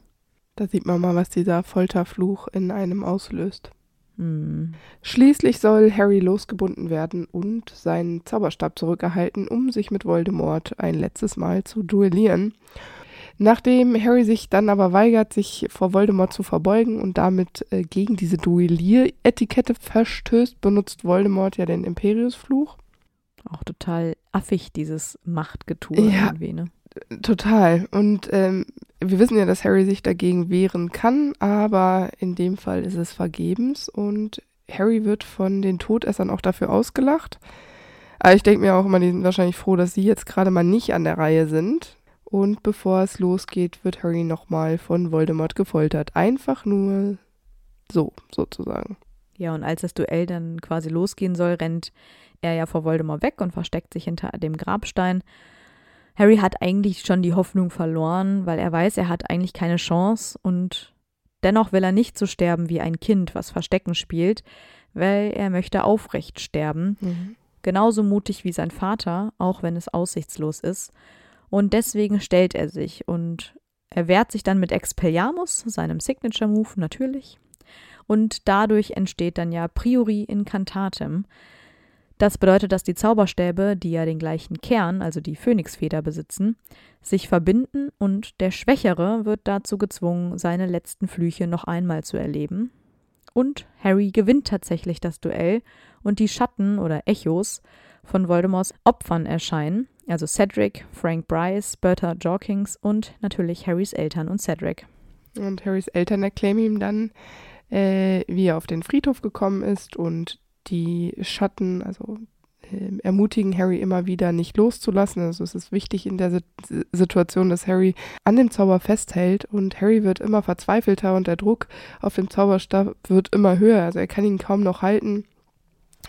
Da sieht man mal, was dieser Folterfluch in einem auslöst. Hm. Schließlich soll Harry losgebunden werden und seinen Zauberstab zurückerhalten, um sich mit Voldemort ein letztes Mal zu duellieren. Nachdem Harry sich dann aber weigert, sich vor Voldemort zu verbeugen und damit äh, gegen diese Duellieretikette verstößt, benutzt Voldemort ja den Imperiusfluch. Auch total affig, dieses Machtgetue ja, irgendwie, ne? Total. Und ähm, wir wissen ja, dass Harry sich dagegen wehren kann, aber in dem Fall ist es vergebens und Harry wird von den Todessern auch dafür ausgelacht. Aber ich denke mir auch immer, die sind wahrscheinlich froh, dass sie jetzt gerade mal nicht an der Reihe sind. Und bevor es losgeht, wird Harry nochmal von Voldemort gefoltert. Einfach nur so, sozusagen. Ja, und als das Duell dann quasi losgehen soll, rennt er ja vor Voldemort weg und versteckt sich hinter dem Grabstein. Harry hat eigentlich schon die Hoffnung verloren, weil er weiß, er hat eigentlich keine Chance und dennoch will er nicht so sterben wie ein Kind, was Verstecken spielt, weil er möchte aufrecht sterben. Mhm. Genauso mutig wie sein Vater, auch wenn es aussichtslos ist. Und deswegen stellt er sich und er wehrt sich dann mit Expelliarmus, seinem Signature Move natürlich. Und dadurch entsteht dann ja Priori Incantatem, das bedeutet, dass die Zauberstäbe, die ja den gleichen Kern, also die Phönixfeder besitzen, sich verbinden und der Schwächere wird dazu gezwungen, seine letzten Flüche noch einmal zu erleben. Und Harry gewinnt tatsächlich das Duell und die Schatten oder Echos von Voldemorts Opfern erscheinen, also Cedric, Frank Bryce, Bertha Jorkins und natürlich Harrys Eltern und Cedric. Und Harrys Eltern erklären ihm dann, äh, wie er auf den Friedhof gekommen ist und die Schatten, also äh, ermutigen Harry immer wieder nicht loszulassen. Also es ist wichtig in der S Situation, dass Harry an dem Zauber festhält und Harry wird immer verzweifelter und der Druck auf dem Zauberstab wird immer höher. Also er kann ihn kaum noch halten.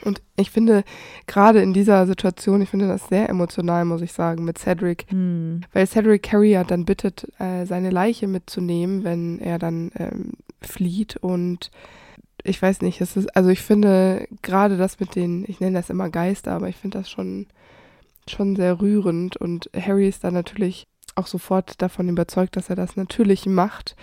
Und ich finde, gerade in dieser Situation, ich finde das sehr emotional, muss ich sagen, mit Cedric. Mhm. Weil Cedric ja dann bittet, äh, seine Leiche mitzunehmen, wenn er dann ähm, flieht und ich weiß nicht, es ist, also ich finde gerade das mit den, ich nenne das immer Geister, aber ich finde das schon, schon sehr rührend und Harry ist da natürlich auch sofort davon überzeugt, dass er das natürlich macht.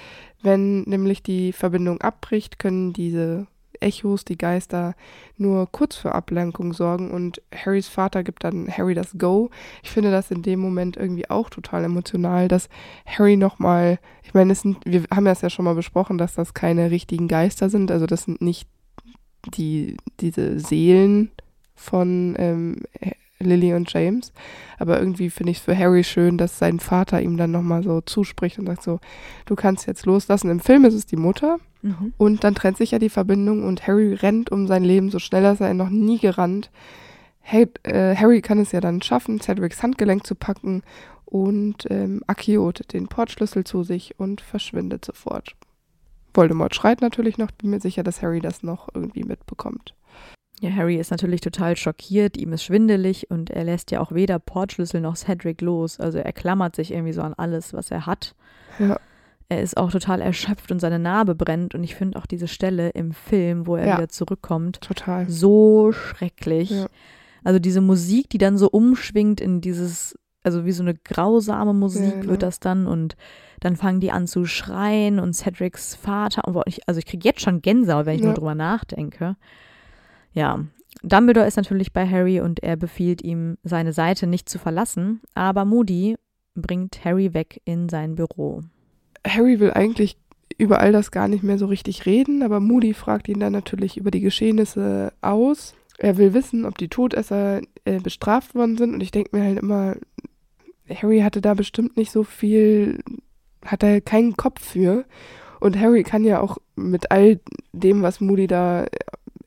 Wenn nämlich die Verbindung abbricht, können diese Echos, die Geister, nur kurz für Ablenkung sorgen und Harrys Vater gibt dann Harry das Go. Ich finde das in dem Moment irgendwie auch total emotional, dass Harry nochmal, ich meine, wir haben das ja schon mal besprochen, dass das keine richtigen Geister sind, also das sind nicht die, diese Seelen von ähm, Lily und James. Aber irgendwie finde ich es für Harry schön, dass sein Vater ihm dann nochmal so zuspricht und sagt so, du kannst jetzt loslassen. Im Film ist es die Mutter. Mhm. Und dann trennt sich ja die Verbindung und Harry rennt um sein Leben so schnell, als er noch nie gerannt. Hey, äh, Harry kann es ja dann schaffen, Cedrics Handgelenk zu packen und ähm, Akio den Portschlüssel zu sich und verschwindet sofort. Voldemort schreit natürlich noch, bin mir sicher, dass Harry das noch irgendwie mitbekommt. Ja, Harry ist natürlich total schockiert, ihm ist schwindelig und er lässt ja auch weder Portschlüssel noch Cedric los. Also er klammert sich irgendwie so an alles, was er hat. Ja. Er ist auch total erschöpft und seine Narbe brennt. Und ich finde auch diese Stelle im Film, wo er ja. wieder zurückkommt, total. so schrecklich. Ja. Also diese Musik, die dann so umschwingt in dieses, also wie so eine grausame Musik ja, genau. wird das dann und dann fangen die an zu schreien und Cedrics Vater, also ich kriege jetzt schon Gänsehaut, wenn ich nur drüber nachdenke. Ja, Dumbledore ist natürlich bei Harry und er befiehlt ihm, seine Seite nicht zu verlassen, aber Moody bringt Harry weg in sein Büro. Harry will eigentlich über all das gar nicht mehr so richtig reden, aber Moody fragt ihn dann natürlich über die Geschehnisse aus. Er will wissen, ob die Todesser äh, bestraft worden sind und ich denke mir halt immer, Harry hatte da bestimmt nicht so viel, hat er keinen Kopf für. Und Harry kann ja auch mit all dem, was Moody da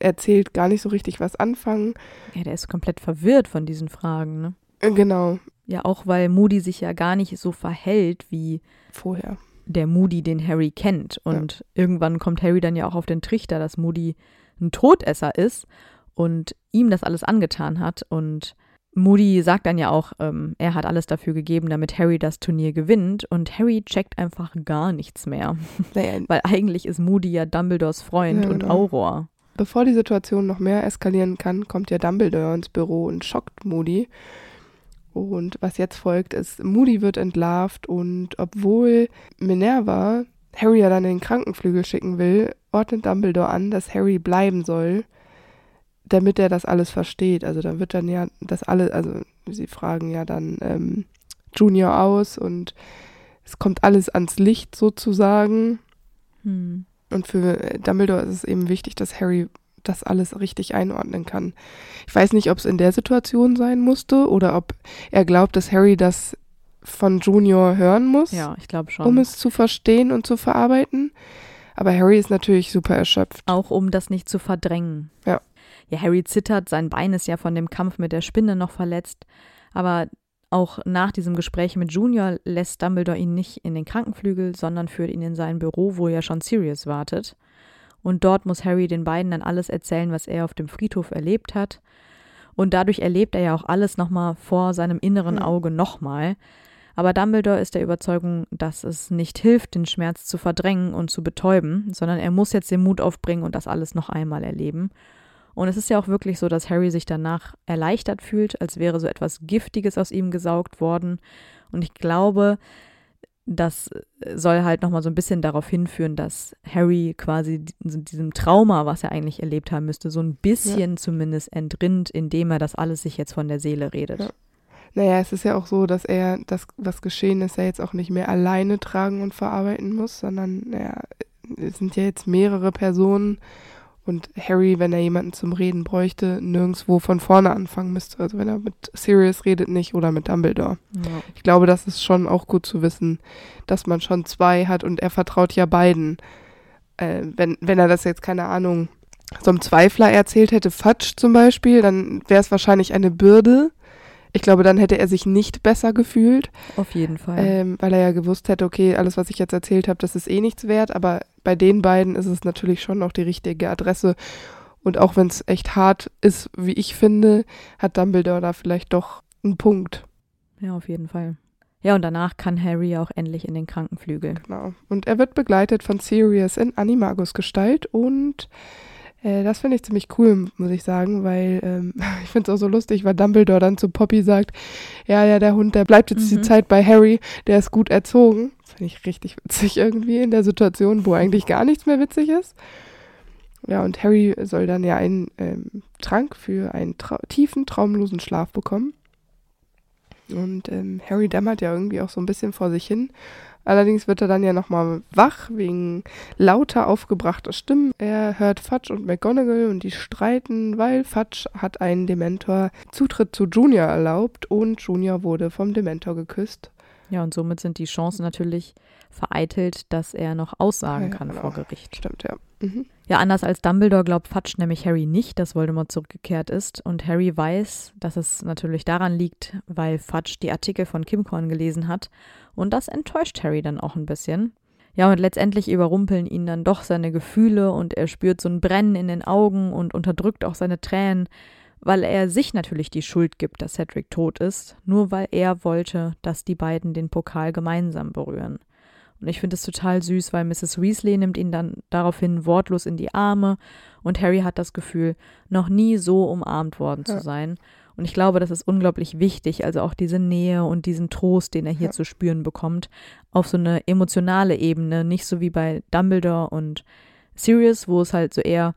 erzählt, gar nicht so richtig was anfangen. Ja, der ist komplett verwirrt von diesen Fragen, ne? Äh, genau. Ja, auch weil Moody sich ja gar nicht so verhält wie vorher. Der Moody, den Harry kennt. Und ja. irgendwann kommt Harry dann ja auch auf den Trichter, dass Moody ein Todesser ist und ihm das alles angetan hat. Und Moody sagt dann ja auch, ähm, er hat alles dafür gegeben, damit Harry das Turnier gewinnt. Und Harry checkt einfach gar nichts mehr. *laughs* Naja. Weil eigentlich ist Moody ja Dumbledores Freund ja, und genau. Auror. Bevor die Situation noch mehr eskalieren kann, kommt ja Dumbledore ins Büro und schockt Moody. Und was jetzt folgt, ist, Moody wird entlarvt und obwohl Minerva Harry ja dann in den Krankenflügel schicken will, ordnet Dumbledore an, dass Harry bleiben soll, damit er das alles versteht. Also dann wird dann ja das alles, also sie fragen ja dann ähm, Junior aus und es kommt alles ans Licht sozusagen. Hm. Und für Dumbledore ist es eben wichtig, dass Harry das alles richtig einordnen kann. Ich weiß nicht, ob es in der Situation sein musste oder ob er glaubt, dass Harry das von Junior hören muss. Ja, ich glaube schon. Um es zu verstehen und zu verarbeiten. Aber Harry ist natürlich super erschöpft. Auch um das nicht zu verdrängen. Ja. Ja, Harry zittert, sein Bein ist ja von dem Kampf mit der Spinne noch verletzt. Aber auch nach diesem Gespräch mit Junior lässt Dumbledore ihn nicht in den Krankenflügel, sondern führt ihn in sein Büro, wo ja schon Sirius wartet. Und dort muss Harry den beiden dann alles erzählen, was er auf dem Friedhof erlebt hat. Und dadurch erlebt er ja auch alles nochmal vor seinem inneren hm. Auge nochmal. Aber Dumbledore ist der Überzeugung, dass es nicht hilft, den Schmerz zu verdrängen und zu betäuben, sondern er muss jetzt den Mut aufbringen und das alles noch einmal erleben. Und es ist ja auch wirklich so, dass Harry sich danach erleichtert fühlt, als wäre so etwas Giftiges aus ihm gesaugt worden. Und ich glaube, das soll halt nochmal so ein bisschen darauf hinführen, dass Harry quasi diesem Trauma, was er eigentlich erlebt haben müsste, so ein bisschen ja. zumindest entrinnt, indem er das alles sich jetzt von der Seele redet. Ja. Naja, es ist ja auch so, dass er das, was geschehen ist, ja jetzt auch nicht mehr alleine tragen und verarbeiten muss, sondern naja, es sind ja jetzt mehrere Personen und Harry, wenn er jemanden zum Reden bräuchte, nirgendwo von vorne anfangen müsste. Also wenn er mit Sirius redet nicht oder mit Dumbledore. Ja. Ich glaube, das ist schon auch gut zu wissen, dass man schon zwei hat und er vertraut ja beiden. Äh, wenn, wenn er das jetzt, keine Ahnung, so einem Zweifler erzählt hätte, Fatsch zum Beispiel, dann wäre es wahrscheinlich eine Bürde. Ich glaube, dann hätte er sich nicht besser gefühlt. Auf jeden Fall. Ähm, weil er ja gewusst hätte, okay, alles, was ich jetzt erzählt habe, das ist eh nichts wert. Aber bei den beiden ist es natürlich schon noch die richtige Adresse. Und auch wenn es echt hart ist, wie ich finde, hat Dumbledore da vielleicht doch einen Punkt. Ja, auf jeden Fall. Ja, und danach kann Harry auch endlich in den Krankenflügel. Genau. Und er wird begleitet von Sirius in Animagus Gestalt und äh, das finde ich ziemlich cool, muss ich sagen, weil ähm, *laughs* ich finde es auch so lustig, weil Dumbledore dann zu Poppy sagt, ja, ja, der Hund, der bleibt jetzt mhm. die Zeit bei Harry, der ist gut erzogen. Finde ich richtig witzig irgendwie in der Situation, wo eigentlich gar nichts mehr witzig ist. Ja, und Harry soll dann ja einen ähm, Trank für einen trau tiefen, traumlosen Schlaf bekommen. Und ähm, Harry dämmert ja irgendwie auch so ein bisschen vor sich hin, Allerdings wird er dann ja nochmal wach wegen lauter aufgebrachter Stimmen. Er hört Fudge und McGonagall und die streiten, weil Fudge hat einen Dementor Zutritt zu Junior erlaubt und Junior wurde vom Dementor geküsst. Ja, und somit sind die Chancen natürlich vereitelt, dass er noch aussagen Ja, kann genau. vor Gericht. Stimmt, ja. Mhm. Ja, anders als Dumbledore glaubt Fudge nämlich Harry nicht, dass Voldemort zurückgekehrt ist. Und Harry weiß, dass es natürlich daran liegt, weil Fudge die Artikel von Kimcorn gelesen hat. Und das enttäuscht Harry dann auch ein bisschen. Ja, und letztendlich überrumpeln ihn dann doch seine Gefühle und er spürt so ein Brennen in den Augen und unterdrückt auch seine Tränen, weil er sich natürlich die Schuld gibt, dass Cedric tot ist, nur weil er wollte, dass die beiden den Pokal gemeinsam berühren. Und ich finde es total süß, weil Mrs. Weasley nimmt ihn dann daraufhin wortlos in die Arme und Harry hat das Gefühl, noch nie so umarmt worden zu Ja. sein. Und ich glaube, das ist unglaublich wichtig, also auch diese Nähe und diesen Trost, den er hier Ja. zu spüren bekommt, auf so eine emotionale Ebene, nicht so wie bei Dumbledore und Sirius, wo es halt so eher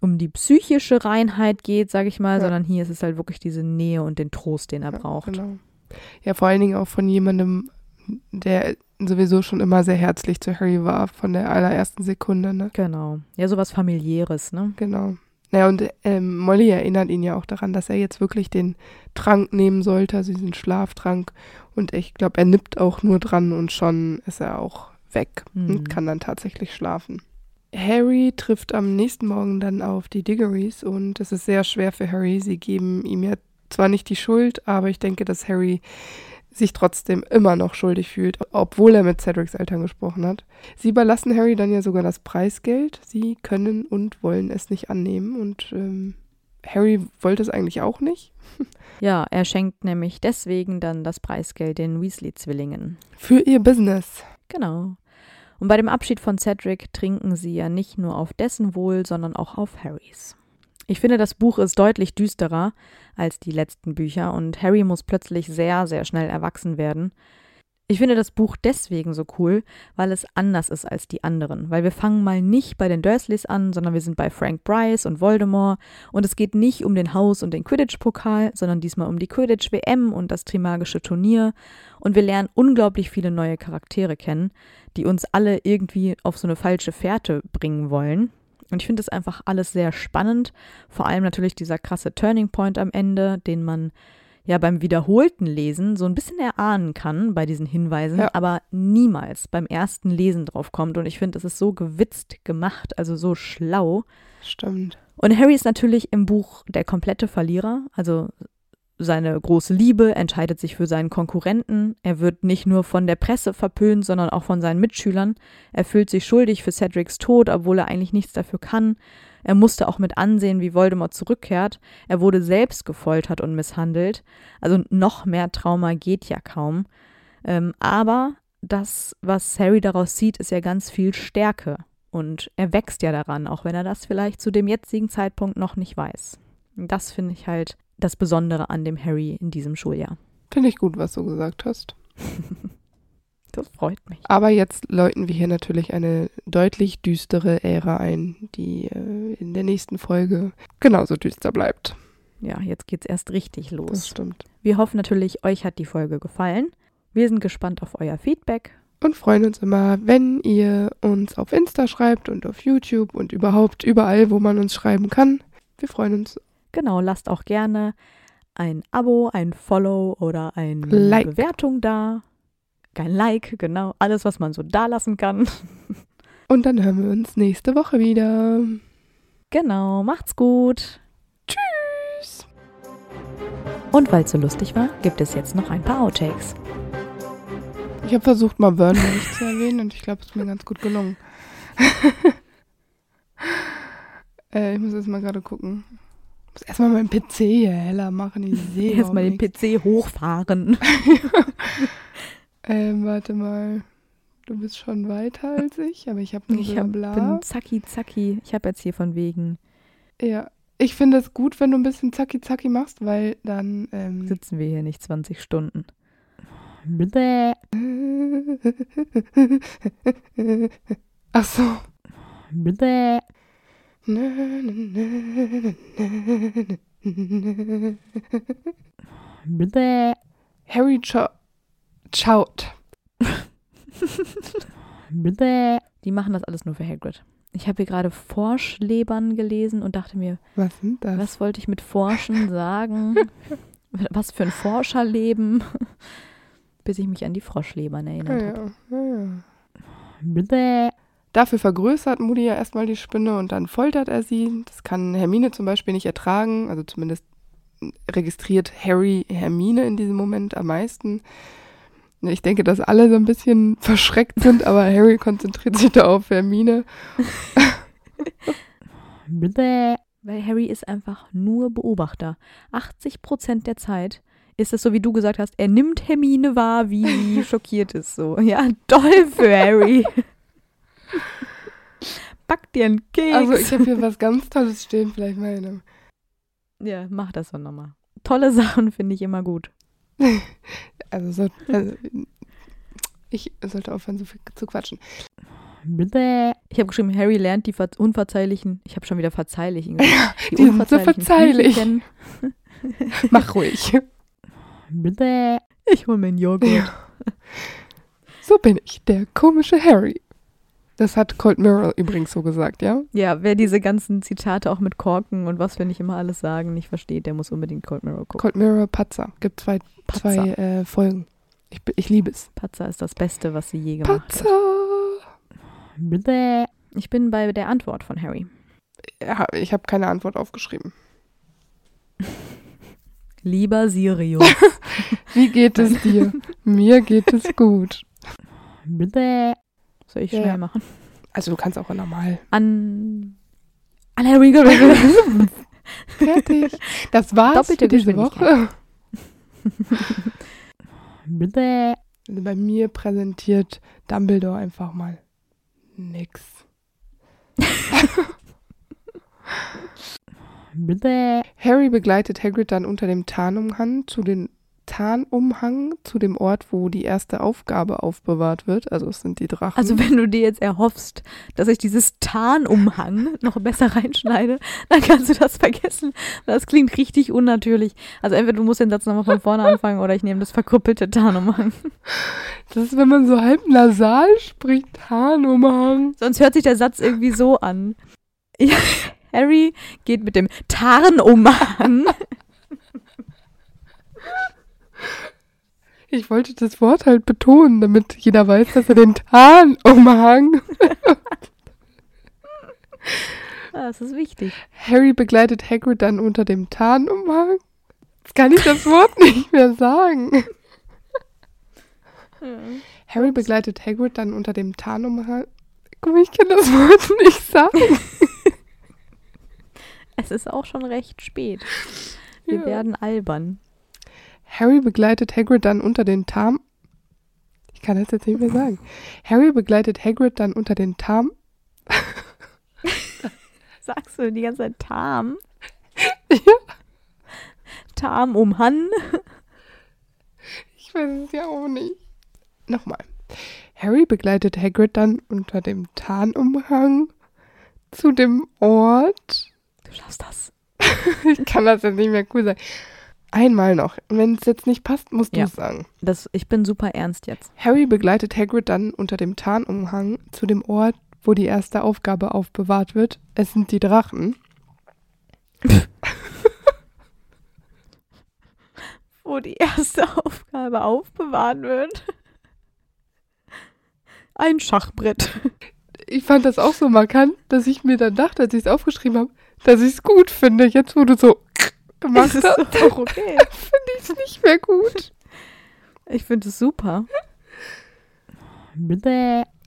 um die psychische Reinheit geht, sage ich mal, Ja. sondern hier ist es halt wirklich diese Nähe und den Trost, den er braucht. Genau. Ja, vor allen Dingen auch von jemandem, der sowieso schon immer sehr herzlich zu Harry war, von der allerersten Sekunde, ne? Genau. Ja, sowas familiäres, ne? Genau. Naja, und ähm, Molly erinnert ihn ja auch daran, dass er jetzt wirklich den Trank nehmen sollte, also diesen Schlaftrank. Und ich glaube, er nippt auch nur dran und schon ist er auch weg Mhm. und kann dann tatsächlich schlafen. Harry trifft am nächsten Morgen dann auf die Diggories und es ist sehr schwer für Harry. Sie geben ihm ja zwar nicht die Schuld, aber ich denke, dass Harry sich trotzdem immer noch schuldig fühlt, obwohl er mit Cedrics Eltern gesprochen hat. Sie überlassen Harry dann ja sogar das Preisgeld. Sie können und wollen es nicht annehmen und ähm, Harry wollte es eigentlich auch nicht. *laughs* Ja, er schenkt nämlich deswegen dann das Preisgeld den Weasley-Zwillingen. Für ihr Business. Genau. Und bei dem Abschied von Cedric trinken sie ja nicht nur auf dessen Wohl, sondern auch auf Harrys. Ich finde, das Buch ist deutlich düsterer als die letzten Bücher und Harry muss plötzlich sehr, sehr schnell erwachsen werden. Ich finde das Buch deswegen so cool, weil es anders ist als die anderen. Weil wir fangen mal nicht bei den Dursleys an, sondern wir sind bei Frank Bryce und Voldemort. Und es geht nicht um den Haus- und den Quidditch-Pokal, sondern diesmal um die Quidditch-WM und das Trimagische Turnier. Und wir lernen unglaublich viele neue Charaktere kennen, die uns alle irgendwie auf so eine falsche Fährte bringen wollen. Und ich finde es einfach alles sehr spannend. Vor allem natürlich dieser krasse Turning Point am Ende, den man ja beim wiederholten Lesen so ein bisschen erahnen kann bei diesen Hinweisen, Ja. aber niemals beim ersten Lesen drauf kommt. Und ich finde, es ist so gewitzt gemacht, also so schlau. Stimmt. Und Harry ist natürlich im Buch der komplette Verlierer. Also seine große Liebe entscheidet sich für seinen Konkurrenten. Er wird nicht nur von der Presse verpönt, sondern auch von seinen Mitschülern. Er fühlt sich schuldig für Cedrics Tod, obwohl er eigentlich nichts dafür kann. Er musste auch mit ansehen, wie Voldemort zurückkehrt. Er wurde selbst gefoltert und misshandelt. Also noch mehr Trauma geht ja kaum. Ähm, aber das, was Harry daraus sieht, ist ja ganz viel Stärke. Und er wächst ja daran, auch wenn er das vielleicht zu dem jetzigen Zeitpunkt noch nicht weiß. Das finde ich halt das Besondere an dem Harry in diesem Schuljahr. Finde ich gut, was du gesagt hast. *laughs* Das freut mich. Aber jetzt läuten wir hier natürlich eine deutlich düstere Ära ein, die äh, in der nächsten Folge genauso düster bleibt. Ja, jetzt geht's erst richtig Das los. stimmt. Wir hoffen natürlich, euch hat die Folge gefallen. Wir sind gespannt auf euer Feedback. Und freuen uns immer, wenn ihr uns auf Insta schreibt und auf YouTube und überhaupt überall, wo man uns schreiben kann. Wir freuen uns. Genau, lasst auch gerne ein Abo, ein Follow oder eine Like. Bewertung da. Kein Like, genau. Alles, was man so da lassen kann. *laughs* Und dann hören wir uns nächste Woche wieder. Genau, macht's gut. Tschüss. Und weil es so lustig war, gibt es jetzt noch ein paar Outtakes. Ich habe versucht, mal Burn nicht zu erwähnen und ich glaube, es ist mir ganz gut gelungen. *laughs* äh, ich muss jetzt mal gerade gucken. Muss erstmal meinen PC hier heller machen. Ich sehe Erstmal den nichts. PC hochfahren. *laughs* Ähm, warte mal. Du bist schon weiter als ich, aber ich habe nur Ich hab, bla. bin zacki zacki. Ich habe jetzt hier von wegen, Ja, ich finde es gut, wenn du ein bisschen zacki zacki machst, weil dann ähm, sitzen wir hier nicht 20 Stunden. Bläh. *laughs* Ach so. Bläh. Harry Cho Chout. Die machen das alles nur für Hagrid. Ich habe hier gerade Forschlebern gelesen und dachte mir, Was sind das? was wollte ich mit Forschen *laughs* sagen? Was für ein Forscherleben? Bis ich mich an die Froschlebern Ja, erinnert habe. ja, ja. Dafür vergrößert Moody ja erstmal die Spinne und dann foltert er sie. Das kann Hermine zum Beispiel nicht ertragen. Also zumindest registriert Harry Hermine in diesem Moment am meisten. Ich denke, dass alle so ein bisschen *laughs* verschreckt sind, aber Harry konzentriert sich da auf Hermine. *laughs* Weil Harry ist einfach nur Beobachter. 80 Prozent der Zeit ist es so, wie du gesagt hast, er nimmt Hermine wahr, wie *laughs* schockiert ist. So, ja, toll für Harry. Back dir einen Keks. Also ich habe hier was ganz Tolles stehen, vielleicht einem. ja, mach das doch nochmal. Tolle Sachen finde ich immer gut. *laughs* Also, so, also ich sollte aufhören, so viel zu quatschen. Ich habe geschrieben, Harry lernt die Ver unverzeihlichen, ich habe schon wieder verzeihlichen gesagt. *laughs* die sind so unverzeihlichen verzeihlich. Knete *laughs* Mach ruhig. Ich hole mir einen Joghurt. So bin ich, der komische Harry. Das hat Cold Mirror übrigens so gesagt, ja? Ja, wer diese ganzen Zitate auch mit Korken und was wir nicht immer alles sagen, nicht versteht, der muss unbedingt Cold Mirror gucken. Cold Mirror Patzer. Gibt zwei, Patzer. zwei äh, Folgen. Ich, ich liebe es. Patzer ist das Beste, was sie je gemacht Patzer! hat. Ich bin bei der Antwort von Harry. Ja, ich habe keine Antwort aufgeschrieben. *laughs* Lieber Sirius. *laughs* Wie geht es dir? *laughs* Mir geht es gut. Soll ich Ja, schnell machen? Also du kannst auch normal. An, an Harry. *laughs* Fertig. Das war's Doppelte für diese. Woche. *laughs* Also bei mir präsentiert Dumbledore einfach mal nix. *laughs* Harry begleitet Hagrid dann unter dem Tarnumhang zu den Tarnumhang zu dem Ort, wo die erste Aufgabe aufbewahrt wird. Also es sind die Drachen. Also wenn du dir jetzt erhoffst, dass ich dieses Tarnumhang *laughs* noch besser reinschneide, dann kannst du das vergessen. Das klingt richtig unnatürlich. Also entweder du musst den Satz nochmal von vorne anfangen oder ich nehme das verkrüppelte Tarnumhang. das ist, wenn man so halb nasal spricht, Tarnumhang. Sonst hört sich der Satz irgendwie so an. Ja, Harry geht mit dem Tarnumhang. Ich wollte das Wort halt betonen, damit jeder weiß, dass er den Tarnumhang. Ah, Das ist wichtig. Harry begleitet Hagrid dann unter dem Tarnumhang. Jetzt kann ich das Wort *laughs* nicht mehr sagen. Harry begleitet Hagrid dann unter dem Tarnumhang. Guck mal, ich kann das Wort nicht sagen. Es ist auch schon recht spät. Wir Ja. werden albern. Harry begleitet Hagrid dann unter den Tarn. Ich kann das jetzt nicht mehr sagen. Harry begleitet Hagrid dann unter den Tarn. *laughs* Sagst du die ganze Zeit Tarm? Ja. Tarm um Han? Ich weiß es ja auch nicht. Nochmal. Harry begleitet Hagrid dann unter dem Tarnumhang zu dem Ort. Du schaffst das. *laughs* Ich kann das jetzt nicht mehr cool sagen. Einmal noch. Wenn es jetzt nicht passt, musst du Ja. es sagen. das. Ich bin super ernst jetzt. Harry begleitet Hagrid dann unter dem Tarnumhang zu dem Ort, wo die erste Aufgabe aufbewahrt wird. Es sind die Drachen. *laughs* Wo die erste Aufgabe aufbewahrt wird. Ein Schachbrett. Ich fand das auch so markant, dass ich mir dann dachte, als ich es aufgeschrieben habe, dass ich es gut finde. Jetzt, wo du so gemacht Das hast, ist doch *laughs* okay. finde ich es nicht mehr gut. Ich finde es super.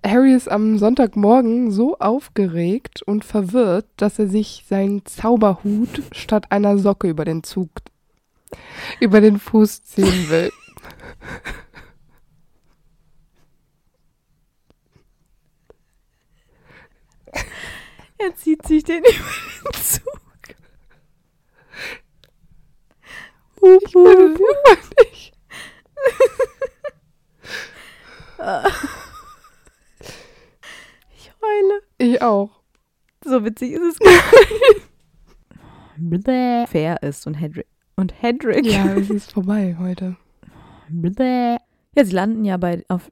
Harry ist am Sonntagmorgen so aufgeregt und verwirrt, dass er sich seinen Zauberhut statt einer Socke über den Zug, über den Fuß ziehen will. *laughs* Er zieht sich den *laughs* über den Zug. Ich immer nicht. Ich heule. Ich auch. So witzig ist es gar nicht. Fair ist und Hedrick. Und Hedrick. Ja, es ist vorbei heute. Ja, Ja, sie landen ja bei auf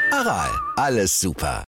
Aral, alles super.